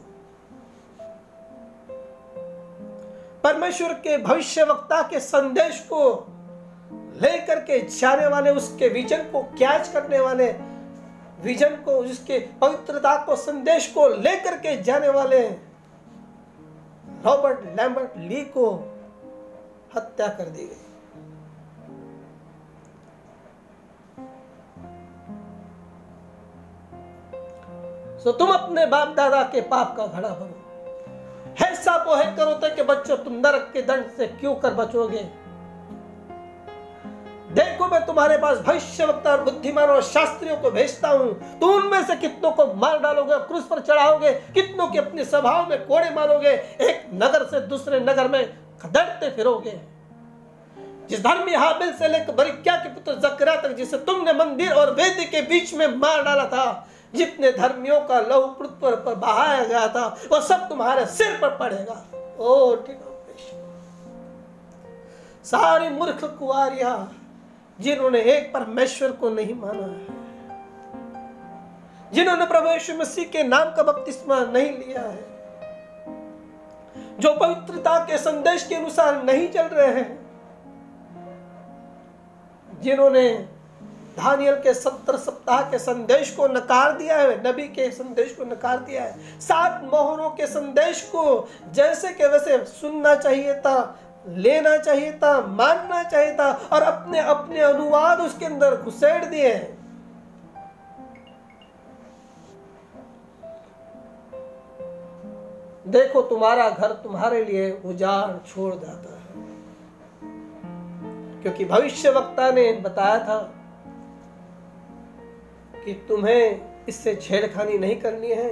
परमेश्वर के भविष्य वक्ता के संदेश को लेकर के जाने वाले, उसके विजन को कैच करने वाले विजन को, उसके पवित्रता को, संदेश को लेकर के जाने वाले रॉबर्ट लैम्बर्ट ली को हत्या कर दी गई। सो तुम अपने बाप दादा के पाप का घड़ा भरो। ऐसा पोहे करो तो कि बच्चों, तुम नरक के दंड से क्यों कर बचोगे? देखो, मैं तुम्हारे पास भविष्य वक्ता और बुद्धिमान और शास्त्रियों को भेजता हूँ। तो उनमें से कितनों को मार डालोगे और क्रूस पर चढ़ाओगे? कितनों की अपनी सभाओं में कोड़े मारोगे? एक नगर से दूसरे नगर में खदड़ते फिरोगे। जिस धर्मी हाबिल से लेकर बरिक्या के पुत्र जकरा तक जिसे तुमने मंदिर और वेदी के बीच में मार डाला था, जितने धर्मियों का लहू पृथ्वी पर बहाया गया था, वो सब तुम्हारे सिर पर पड़ेगा। ओ सारी मूर्ख कुआरिया, जिन्होंने एक परमेश्वर को नहीं माना है, जिन्होंने प्रभु यीशु मसीह के नाम का बपतिस्मा नहीं लिया है जो पवित्रता के संदेश के अनुसार नहीं चल रहे हैं, जिन्होंने दानियल के सत्तर सप्ताह के संदेश को नकार दिया है, नबी के संदेश को नकार दिया है, सात मोहरों के संदेश को जैसे के वैसे सुनना चाहिए था, लेना चाहिए था, मानना चाहिए था और अपने अपने अनुवाद उसके अंदर घुसेड़ दिए देखो तुम्हारा घर तुम्हारे लिए उजाड़ छोड़ जाता है। क्योंकि भविष्य वक्ता ने बताया था कि तुम्हें इससे छेड़खानी नहीं करनी है।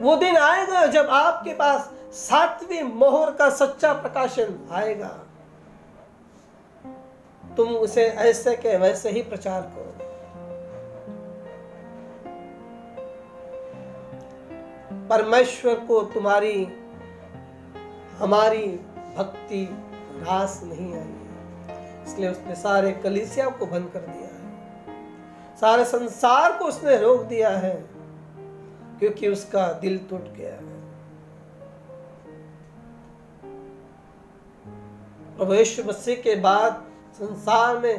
वो दिन आएगा जब आपके पास सातवीं मोहर का सच्चा प्रकाशन आएगा। तुम उसे ऐसे के वैसे ही प्रचार करो। परमेश्वर को तुम्हारी, हमारी भक्ति रास नहीं आई इसलिए उसने सारे कलिसिया को बंद कर दिया है। सारे संसार को उसने रोक दिया है, क्योंकि उसका दिल टूट गया है। प्रभु यीशु मसीह के बाद संसार में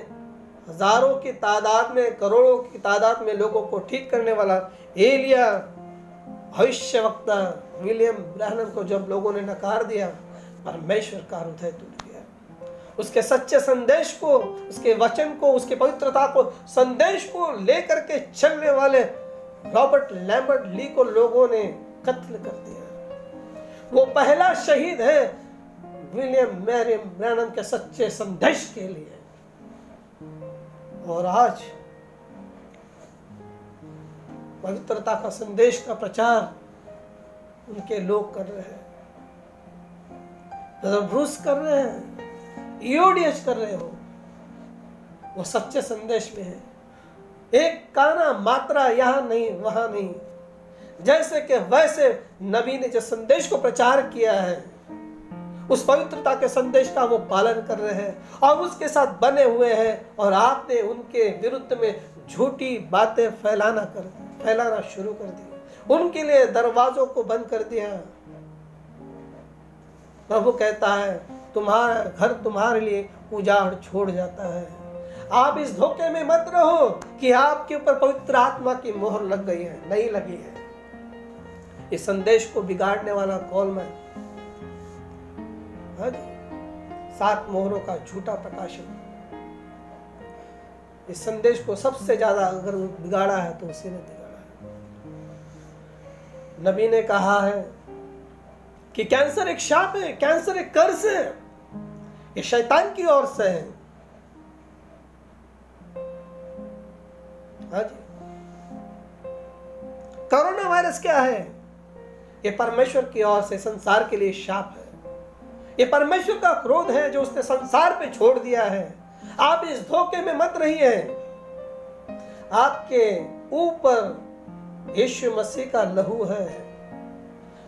हज़ारों की तादाद में, करोड़ों की तादाद में लोगों को ठीक करने वाला एलिया भविष्य वक्ता विलियम ब्रहनम को जब लोगों ने नकार दिया परमेश्वर का हृदय टूट गया। उसके सच्चे संदेश को, उसके वचन को, उसके पवित्रता को, संदेश को लेकर के चलने वाले रॉबर्ट लैम्बर्ट ली को लोगों ने कत्ल कर दिया। वो पहला शहीद है विलियम मैरियम ब्रैनम के सच्चे संदेश के लिए। और आज पवित्रता का संदेश का प्रचार उनके लोग कर रहे हैं। ब्रूस कर रहे हैं ईओडीएच कर रहे हो, वो सच्चे संदेश में है। एक काना मात्रा यहाँ नहीं, वहाँ नहीं। जैसे कि वैसे नबी ने जो संदेश को प्रचार किया है, उस पवित्रता के संदेश का वो पालन कर रहे हैं और उसके साथ बने हुए हैं और आपने उनके विरुद्ध में झूठी बातें फैलाना कर, फैलाना शुरू कर दिया उनके लिए दरवाजों को बंद कर दिया। प्रभु कहता है, तुम्हारा घर तुम्हारे लिए उजाड़ छोड़ जाता है। आप इस धोखे में मत रहो कि आपके ऊपर पवित्र आत्मा की मोहर लग गई है, नहीं लगी है। इस संदेश को बिगाड़ने वाला कौन में? हाँ सात मोहरों का झूठा प्रकाशन। इस संदेश को सबसे ज़्यादा अगर बिगाड़ा है तो उसी ने बिगाड़ा है। नबी ने कहा है कि कैंसर एक शाप है, कैंसर एक कर्ज है, ये शैतान की ओर से है। हाँ कोरोना वायरस क्या है? ये परमेश्वर की ओर से संसार के लिए शाप है। ये परमेश्वर का क्रोध है जो उसने संसार पे छोड़ दिया है। आप इस धोखे में मत रहिए। आपके ऊपर यीशु मसीह का लहू है।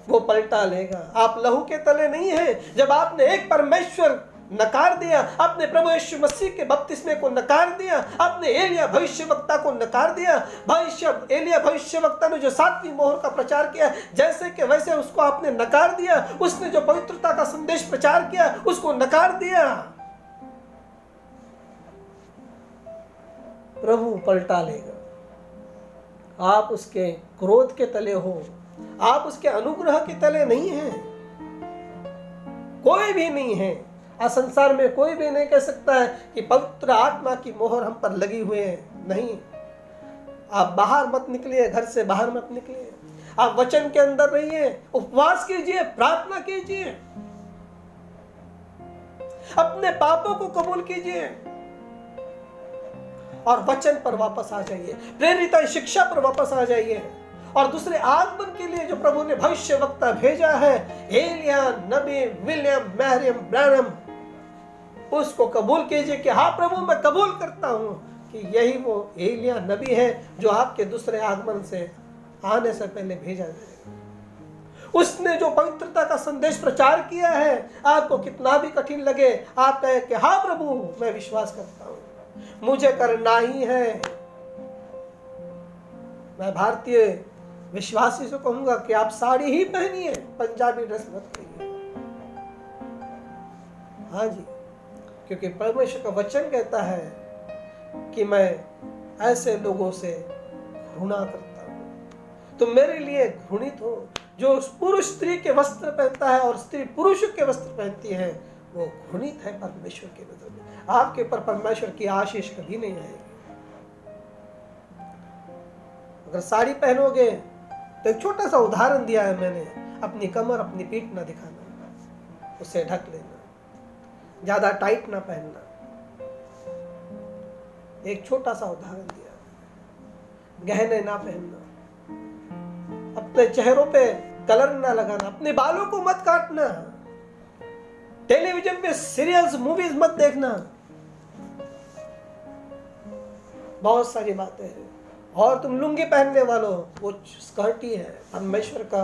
वो पलटा लेगा। आप लहू के तले नहीं है। जब आपने एक परमेश्वर नकार दिया अपने प्रभु यीशु मसीह के बपतिस्मे को नकार दिया अपने एलिया भविष्य वक्ता को नकार दिया भविष्य एलिया भविष्य वक्ता ने जो सातवीं मोहर का प्रचार किया, जैसे कि वैसे उसको आपने नकार दिया, उसने जो पवित्रता का संदेश प्रचार किया, उसको नकार दिया। प्रभु पलटा लेगा। आप उसके क्रोध के तले हो। आप उसके अनुग्रह के तले नहीं हैं। कोई भी नहीं है। आज संसार में कोई भी नहीं कह सकता है कि पवित्र आत्मा की मोहर हम पर लगी हुई है। नहीं। आप बाहर मत निकलिए, घर से बाहर मत निकलिए। आप वचन के अंदर रहिए, उपवास कीजिए, प्रार्थना कीजिए। अपने पापों को कबूल कीजिए। और वचन पर वापस आ जाइए। प्रेरित शिक्षा पर वापस आ जाइए। और दूसरे आगमन के लिए जो प्रभु ने भविष्य वक्ता भेजा है, एलिया, नबी, विलियम, मैरियम, ब्रैनम, उसको कबूल कीजिए कि हाँ प्रभु, मैं कबूल करता हूँ कि यही वो एलिया, नबी है जो आपके दूसरे आगमन से आने से पहले भेजा जाएगा उसने जो पवित्रता का संदेश प्रचार किया है, आपको कितना भी कठिन लगे, आप कहे कि हाँ प्रभु, मैं विश्वास करता हूँ। मुझे करना ही है। मैं भारतीय विश्वासी से कहूँगा कि आप साड़ी ही पहनिए, पंजाबी ड्रेस मत करिए हाँ जी, क्योंकि परमेश्वर का वचन कहता है कि मैं ऐसे लोगों से घृणा करता हूँ। तो मेरे लिए घृणित हो, जो पुरुष स्त्री के वस्त्र पहनता है और स्त्री पुरुष के वस्त्र पहनती है वो घृणित है परमेश्वर के नज़र में। आपके ऊपर परमेश्वर की आशीष कभी नहीं आएगी। अगर साड़ी पहनोगे तो एक छोटा सा उदाहरण दिया है मैंने, अपनी कमर, अपनी पीठ ना दिखाना, उसे ढक लेना, ज़्यादा टाइट ना पहनना। एक छोटा सा उदाहरण दिया गहने ना पहनना, अपने चेहरों पे कलर ना लगाना, अपने बालों को मत काटना। टेलीविज़न पे सीरियल्स, मूवीज़ मत देखना। बहुत सारी बातें हैं। और तुम लुंगी पहनने वालों, वो स्कर्ट ही परमेश्वर का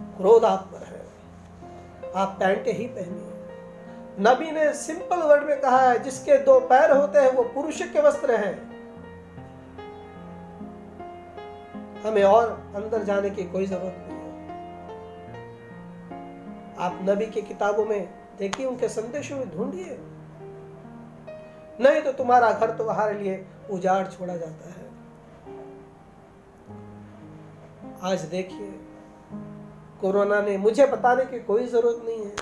क्रोध आप पर है। आप पैंट ही पहनिए। नबी ने सिंपल वर्ड में कहा है, जिसके दो पैर होते हैं, वो पुरुष के वस्त्र हैं। हमें और अंदर जाने की कोई ज़रूरत नहीं है। आप नबी की किताबों में देखिए उनके संदेशों में ढूंढिए। नहीं तो तुम्हारा घर तो तुम्हारे लिए उजाड़ छोड़ा जाता है। आज देखिए, कोरोना ने मुझे बताने की कोई ज़रूरत नहीं है।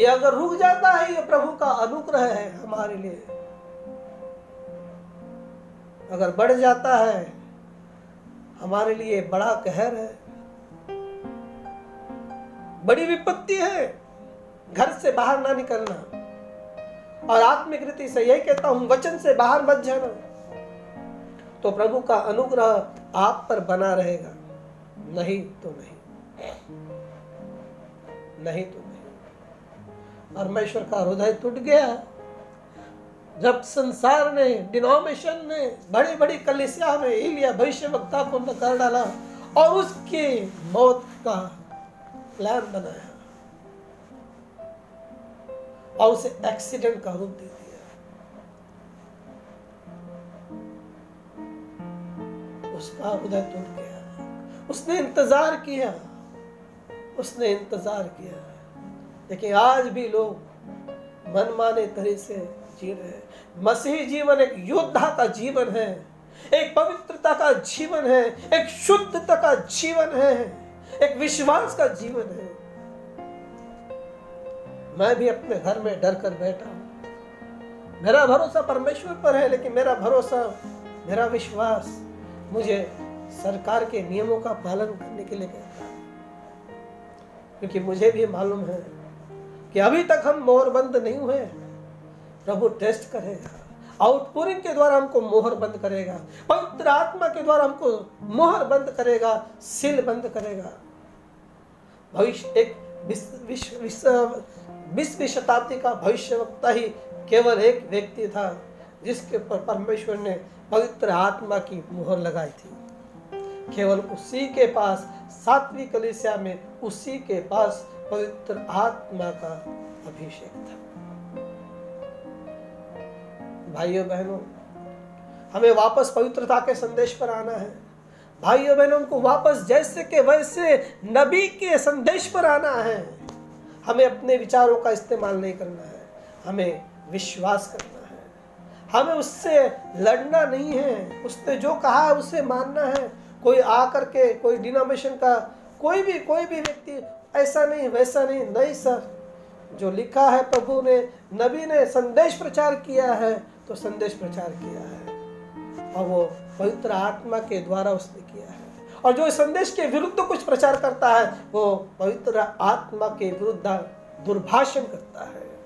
ये अगर रुक जाता है, ये प्रभु का अनुग्रह है हमारे लिए। अगर बढ़ जाता है, हमारे लिए बड़ा कहर है। बड़ी विपत्ति है। घर से बाहर ना निकलना। और आत्मिक रीति से यही कहता हूँ, वचन से बाहर मत जाना। तो प्रभु का अनुग्रह आप पर बना रहेगा। नहीं तो नहीं। नहीं तो नहीं। परमेश्वर का हृदय टूट गया। जब संसार ने, डिनोमिनेशन ने बड़ी बड़ी कलिसिया ने इलिया भविष्य वक्ता को कर डाला और उसकी मौत का प्लान बनाया। और उसे एक्सीडेंट का रूप दे दिया। उसका हृदय टूट गया। उसने इंतज़ार किया। उसने इंतज़ार किया। लेकिन आज भी लोग मनमाने तरह से जी रहे हैं। मसीही जीवन एक योद्धा का जीवन है। एक पवित्रता का जीवन है। एक शुद्धता का जीवन है। एक विश्वास का जीवन है। मैं भी अपने घर में डर कर बैठा हूँ। मेरा भरोसा परमेश्वर पर है, लेकिन मेरा भरोसा, मेरा विश्वास मुझे सरकार के नियमों का पालन करने के लिए कहता है। क्योंकि मुझे भी मालूम है कि अभी तक हम मोहरबंद नहीं हुए। प्रभु टेस्ट करेगा, आउटपोरिंग के द्वारा हमको मोहर बंद करेगा, पवित्र आत्मा के द्वारा हमको मोहर बंद करेगा, सिल बंद करेगा। भविष्य एक बीसवीं शताब्दी का भविष्य वक्ता ही केवल एक व्यक्ति था, जिसके ऊपर परमेश्वर ने पवित्र आत्मा की मुहर लगाई थी। केवल उसी के पास, सातवीं कलिसिया में उसी के पास पवित्र आत्मा का अभिषेक था। भाइयों बहनों, हमें वापस पवित्रता के संदेश पर आना है। भाइयों बहनों को वापस जैसे के वैसे नबी के संदेश पर आना है। हमें अपने विचारों का इस्तेमाल नहीं करना है, हमें विश्वास करना है। हमें उससे लड़ना नहीं है, उसने जो कहा है उसे मानना है। कोई आकर के, कोई डिनोमिनेशन का, कोई भी कोई भी व्यक्ति, ऐसा नहीं, वैसा नहीं नहीं सर। जो लिखा है प्रभु ने, नबी ने संदेश प्रचार किया है तो संदेश प्रचार किया है। और वो पवित्र आत्मा के द्वारा उसने किया है। और जो संदेश के विरुद्ध कुछ प्रचार करता है, वो पवित्र आत्मा के विरुद्ध दुर्भाषण करता है।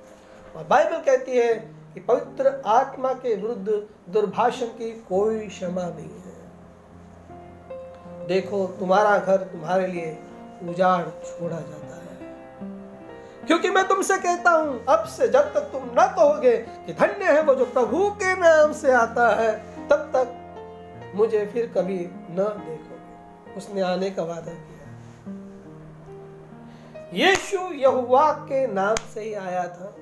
और बाइबल कहती है कि पवित्र आत्मा के विरुद्ध दुर्भाषण की कोई क्षमा नहीं है। देखो, तुम्हारा घर तुम्हारे लिए उजाड़ छोड़ा जाता है। क्योंकि मैं तुमसे कहता हूँ, अब से जब तक तुम न कहोगे कि धन्य है वो जो प्रभु के नाम से आता है, तब तक मुझे फिर कभी न देखोगे उसने आने का वादा किया। यीशु यहुआ के नाम से ही आया था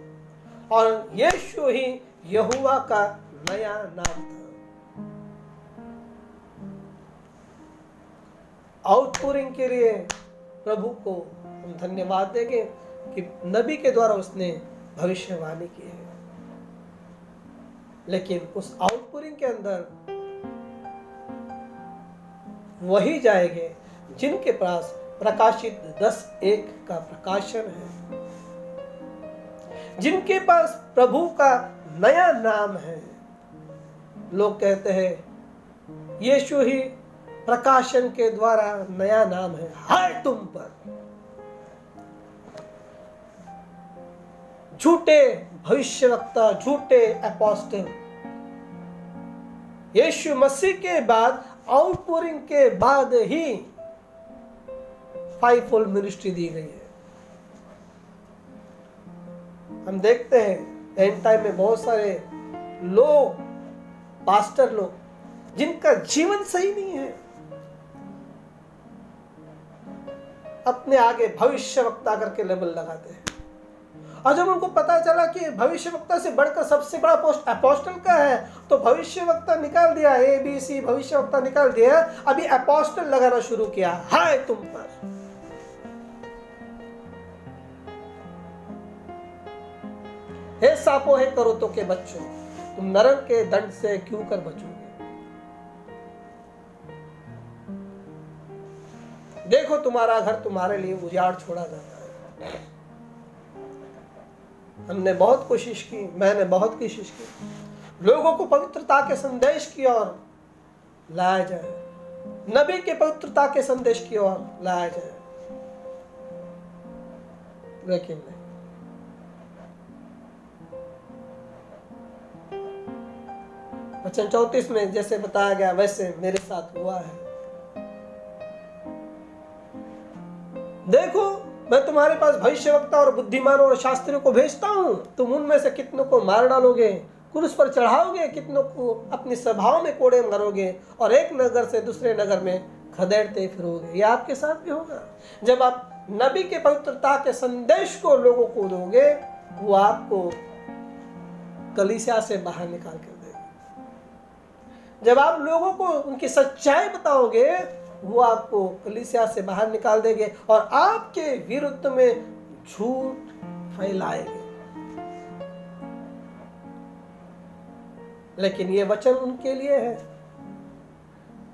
और यीशु ही यहुआ का नया नाम था। आउटपोरिंग के लिए प्रभु को हम धन्यवाद देंगे कि नबी के द्वारा उसने भविष्यवाणी की है। लेकिन उस आउटपुरिंग के अंदर वही जाएँगे जिनके पास प्रकाशित दस एक का प्रकाशन है। जिनके पास प्रभु का नया नाम है। लोग कहते हैं, यीशु ही प्रकाशन के द्वारा नया नाम है। हाय तुम पर। झूठे भविष्यवक्ता, झूठे अपोस्टल यीशु मसीह के बाद आउटपोरिंग के बाद ही फाइव फोल्ड मिनिस्ट्री दी गई है। हम देखते हैं एंड टाइम में बहुत सारे लोग पास्टर लोग, जिनका जीवन सही नहीं है, अपने आगे भविष्य वक्ता करके लेबल लगाते हैं। और जब उनको पता चला कि भविष्य वक्ता से बढ़कर सबसे बड़ा पोस्ट अपोस्टल का है तो भविष्य वक्ता निकाल दिया ए बी सी भविष्य वक्ता निकाल दिया। अभी अपोस्टल लगाना शुरू किया। हाय तुम पर। हे सापो, हे करो तो के बच्चों, तुम नरक के दंड से क्यों कर बचोगे? देखो, तुम्हारा घर तुम्हारे लिए उजाड़ छोड़ा जाता है। हमने बहुत कोशिश की, मैंने बहुत कोशिश की। लोगों को पवित्रता के संदेश की ओर लाया जाए। नबी के पवित्रता के संदेश की ओर लाया जाए। लेकिन नहीं। वचन चौतीस में जैसे बताया गया, वैसे मेरे साथ हुआ है। देखो मैं तुम्हारे पास भविष्य वक्ता और बुद्धिमानों और शास्त्रियों को भेजता हूँ। तुम उनमें से कितनों को मार डालोगे? क्रूस पर चढ़ाओगे? कितनों को अपनी सभाओं में कोड़े मारोगे? और एक नगर से दूसरे नगर में खदेड़ते फिरोगे? यह आपके साथ भी होगा। जब आप नबी के पवित्रता के संदेश को लोगों को दोगे, वो आपको कलिसिया से बाहर निकाल कर देगा। जब आप लोगों को उनकी सच्चाई बताओगे वो आपको कलिसिया से बाहर निकाल देंगे और आपके विरुद्ध में झूठ फैलाएँगे। लेकिन ये वचन उनके लिए है,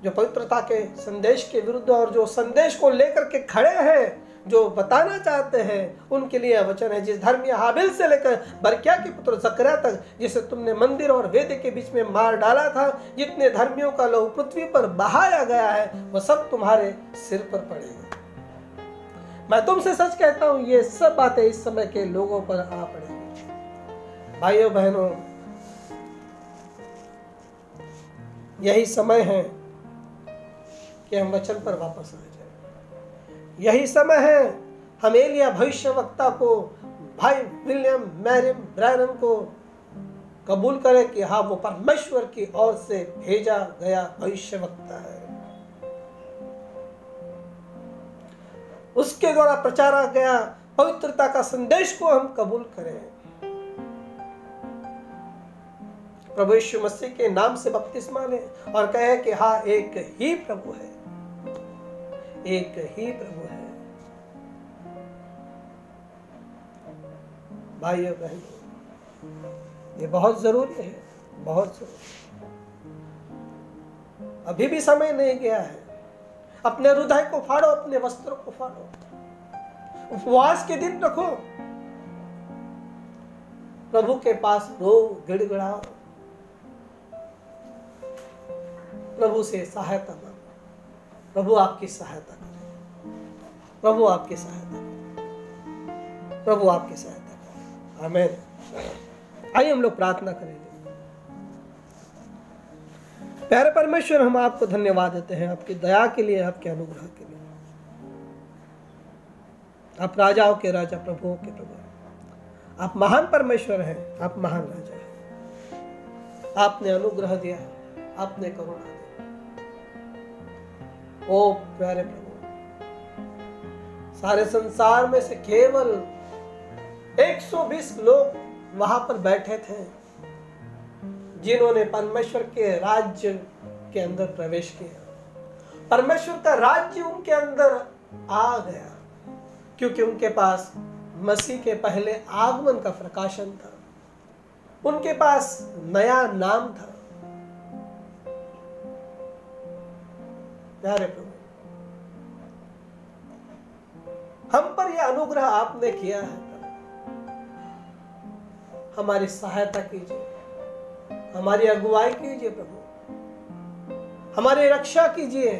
जो पवित्रता के संदेश के विरुद्ध और जो संदेश को लेकर के खड़े हैं। जो बताना चाहते हैं, उनके लिए वचन है, जिस धर्मीय हाबिल से लेकर बरकिया के पुत्र जकरिया तक, जिसे तुमने मंदिर और वेद के बीच में मार डाला था, जितने धर्मियों का लहू पृथ्वी पर बहाया गया है वह सब तुम्हारे सिर पर पड़ेगा मैं तुमसे सच कहता हूँ, ये सब बातें इस समय के लोगों पर आ पड़ेगी। भाइयों, बहनों, यही समय है कि हम वचन पर वापस आए। यही समय है। हम एलिया भविष्य वक्ता को, भाई विलियम मैरिम ब्रैनम को कबूल करें कि हाँ वो परमेश्वर की ओर से भेजा गया भविष्य वक्ता है। उसके द्वारा प्रचारा गया पवित्रता का संदेश को हम कबूल करें। प्रभु यीशु मसीह के नाम से बपतिस्मा लें और कहे कि हाँ एक ही प्रभु है। एक ही प्रभु है। भाइयों, बहनों, ये बहुत ज़रूरी है, बहुत ज़रूरी। अभी भी समय नहीं गया है। अपने हृदय को फाड़ो, अपने वस्त्रों को फाड़ो। उपवास के दिन रखो। प्रभु के पास रो, गिड़गिड़ाओ। प्रभु से सहायता मांगो। प्रभु आपकी सहायता करें। प्रभु आपकी सहायता करें। प्रभु आपकी सहायता करें। हमें आइए हम लोग प्रार्थना करेंगे। प्यारे परमेश्वर हम आपको धन्यवाद देते हैं आपकी दया के लिए आपके अनुग्रह के लिए। आप राजाओं के राजा प्रभुओं के प्रभु। आप महान परमेश्वर हैं आप महान राजा हैं। आपने अनुग्रह दिया है आपने करुणा ओ प्यारे प्रभु, सारे संसार में से केवल 120 लोग वहाँ पर बैठे थे, जिन्होंने परमेश्वर के राज्य के अंदर प्रवेश किया। परमेश्वर का राज्य उनके अंदर आ गया, क्योंकि उनके पास मसीह के पहले आगमन का प्रकाशन था। उनके पास नया नाम था। प्यारे प्रभु। हम पर यह अनुग्रह आपने किया है हमारी सहायता कीजिए। हमारी अगुवाई कीजिए प्रभु। हमारी रक्षा कीजिए।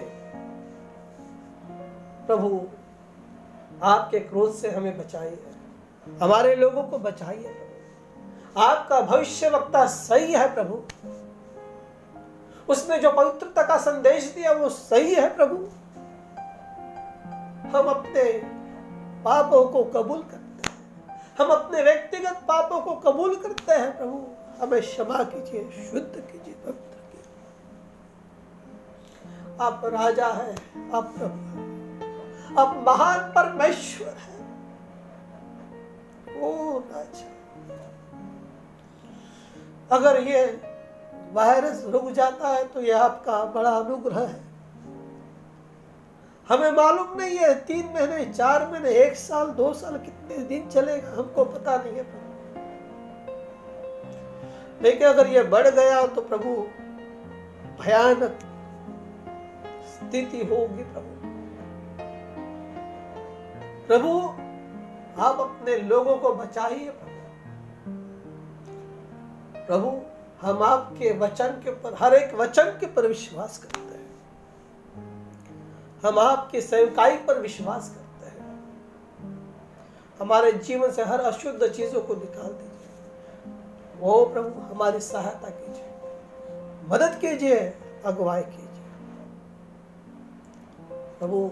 प्रभु, आपके क्रोध से हमें बचाइए। हमारे लोगों को बचाइए आपका भविष्य वक्ता सही है प्रभु। उसने जो पवित्रता का संदेश दिया, वो सही है प्रभु। हम अपने पापों को कबूल करते हैं। हम अपने व्यक्तिगत पापों को कबूल करते हैं, प्रभु। हमें क्षमा कीजिए, शुद्ध कीजिए, पवित्र कीजिए। आप राजा है, आप प्रभु आप महान परमेश्वर है। ओ राजा, अगर ये वायरस रुक जाता है तो यह आपका बड़ा अनुग्रह है। हमें मालूम नहीं है तीन महीने, चार महीने, एक साल, दो साल कितने दिन चलेगा, हमको पता नहीं है प्रभु। लेकिन अगर यह बढ़ गया तो प्रभु, भयानक स्थिति होगी प्रभु। प्रभु, आप अपने लोगों को बचाइए प्रभु। प्रभु हम आपके वचन के ऊपर, हर एक वचन के पर विश्वास करते हैं। हम आपके सेवकाई पर विश्वास करते हैं। हमारे जीवन से हर अशुद्ध चीज़ों को निकाल दीजिए। ओ प्रभु, हमारी सहायता कीजिए। मदद कीजिए, अगुवाई कीजिए। प्रभु,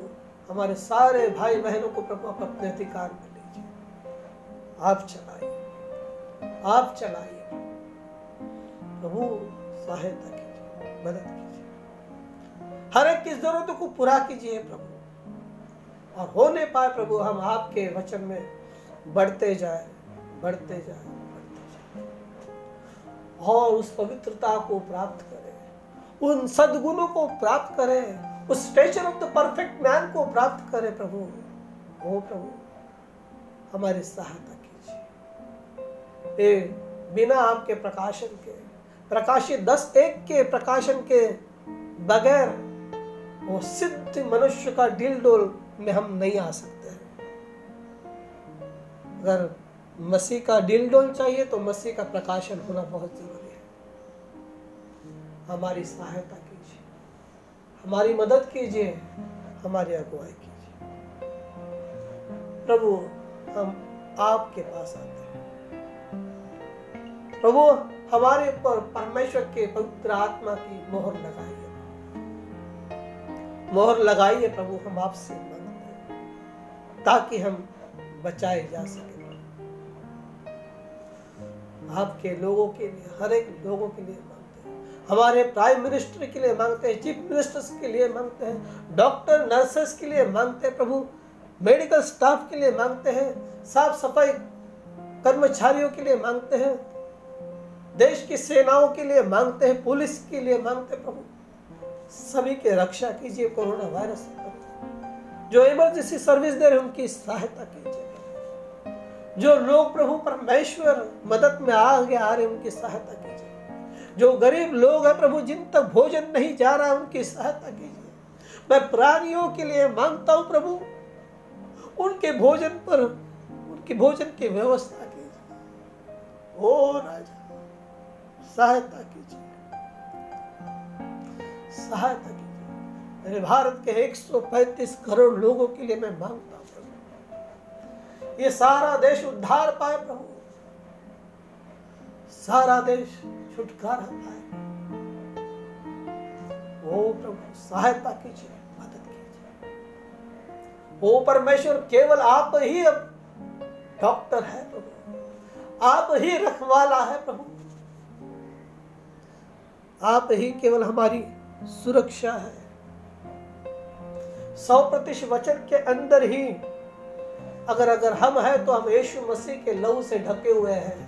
हमारे सारे भाई बहनों को प्रभु आप अपने अधिकार में लीजिए। आप चलाइए। आप चलाइए। प्रभु सहायता कीजिए, मदद कीजिए। हर एक की जरूरतों को पूरा कीजिए प्रभु। और हो नहीं पाए प्रभु, हम आपके वचन में बढ़ते जाए बढ़ते जाए बढ़ते जाए। और उस पवित्रता को प्राप्त करें, उन सदगुणों को प्राप्त करें, उस stature of the perfect man को प्राप्त करे प्रभु। ओ प्रभु, हमारी सहायता कीजिए। बिना आपके प्रकाशन के प्रकाशित दस एक के प्रकाशन के बगैर वो सिद्ध मनुष्य का दिल डोल में हम नहीं आ सकते। अगर मसीह का दिल डोल चाहिए तो मसीह का प्रकाशन होना बहुत ज़रूरी है। हमारी सहायता कीजिए, हमारी मदद कीजिए, हमारी अगुवाई कीजिए। प्रभु, हम आपके पास आते प्रभु, हमारे ऊपर परमेश्वर के पवित्र आत्मा की मोहर लगाइए। मोहर लगाइए प्रभु, हम आपसे मांगते ताकि हम बचाए जा सके। आपके लोगों के लिए, हर एक लोगों के लिए मांगते हैं। हमारे प्राइम मिनिस्टर के लिए मांगते हैं, चीफ मिनिस्टर्स के लिए मांगते हैं, डॉक्टर, नर्सेस के लिए मांगते हैं, प्रभु, मेडिकल स्टाफ के लिए मांगते हैं, साफ़ सफ़ाई कर्मचारियों के लिए मांगते हैं देश की सेनाओं के लिए मांगते हैं, पुलिस के लिए मांगते हैं प्रभु। सभी के रक्षा कीजिए कोरोना वायरस जो इमरजेंसी सर्विस दे रहे उनकी सहायता कीजिए। जो लोग प्रभु परमेश्वर मदद में आगे आ रहे उनकी सहायता कीजिए। जो गरीब लोग हैं प्रभु, जिन तक भोजन नहीं जा रहा, उनकी सहायता कीजिए। मैं प्राणियों के लिए माँगता हूँ प्रभु, उनके भोजन पर, उनके भोजन की व्यवस्था कीजिए। ओ राजा। सहायता कीजिए। सहायता कीजिए। मेरे भारत के 135 करोड़ लोगों के लिए मैं माँगता हूँ ये सारा देश उद्धार पाए प्रभु। सारा देश छुटकारा पाए। ओ प्रभु, सहायता कीजिए, मदद कीजिए। ओ परमेश्वर, केवल आप ही अब डॉक्टर है प्रभु। आप ही रखवाला है प्रभु। आप ही केवल हमारी सुरक्षा है। सौ प्रतिशत वचन के अंदर ही अगर अगर हम हैं तो हम यीशु मसीह के लहू से ढके हुए हैं।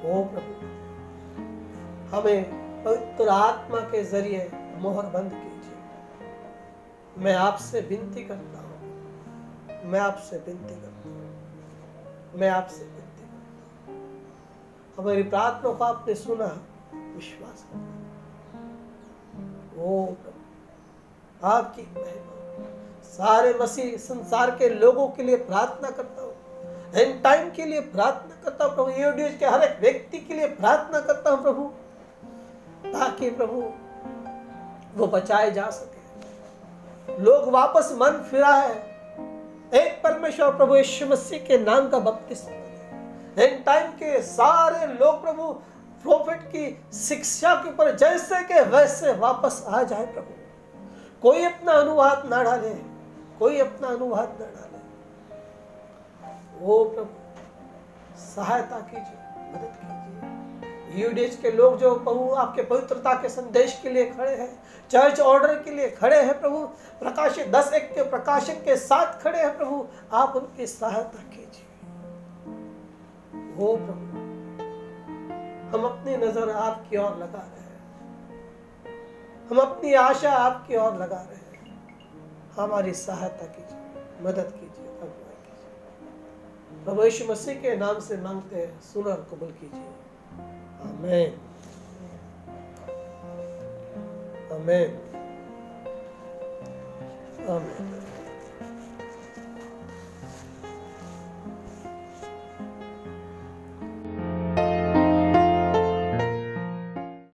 ओ प्रभु, हमें पवित्र आत्मा के ज़रिए मोहर बंद कीजिए। मैं आपसे विनती करता हूँ, मैं आपसे विनती करता हूँ, मैं आपसे हमारी प्रार्थना को आपने सुना, विश्वास करता ओ आपकी सारे मसीह संसार के लोगों के लिए प्रार्थना करता हूँ। एंड टाइम के लिए प्रार्थना करता हूँ, प्रभु। ईओडीएस के हर एक व्यक्ति के लिए प्रार्थना करता हूँ, प्रभु। ताकि प्रभु, वो बचाए जा सके। लोग वापस मन फिरा है एक परमेश्वर प्रभु यीशु मसीह के नाम का बपतिस्मा एंड टाइम के सारे लोग प्रभु प्रोफेट की शिक्षा के ऊपर जैसे के वैसे वापस आ जाए प्रभु। कोई अपना अनुवाद ना डाले, कोई अपना अनुवाद ना डाले। वो प्रभु, सहायता कीजिए, मदद कीजिए। यूडीएच के लोग जो प्रभु आपके पवित्रता के संदेश के लिए खड़े हैं, चर्च ऑर्डर के लिए खड़े हैं प्रभु, प्रकाशित, दस एक के प्रकाशक के साथ खड़े हैं प्रभु, आप उनकी सहायता कीजिए। वो प्रभु। हम अपनी नज़र आपकी ओर लगा रहे हैं। हम अपनी आशा आपकी ओर लगा रहे हैं। हमारी सहायता कीजिए, मदद कीजिए। प्रभु यीशु मसीह के नाम से मांगते हैं, सुना और कबूल कीजिए। आमेन। आमेन। आमेन।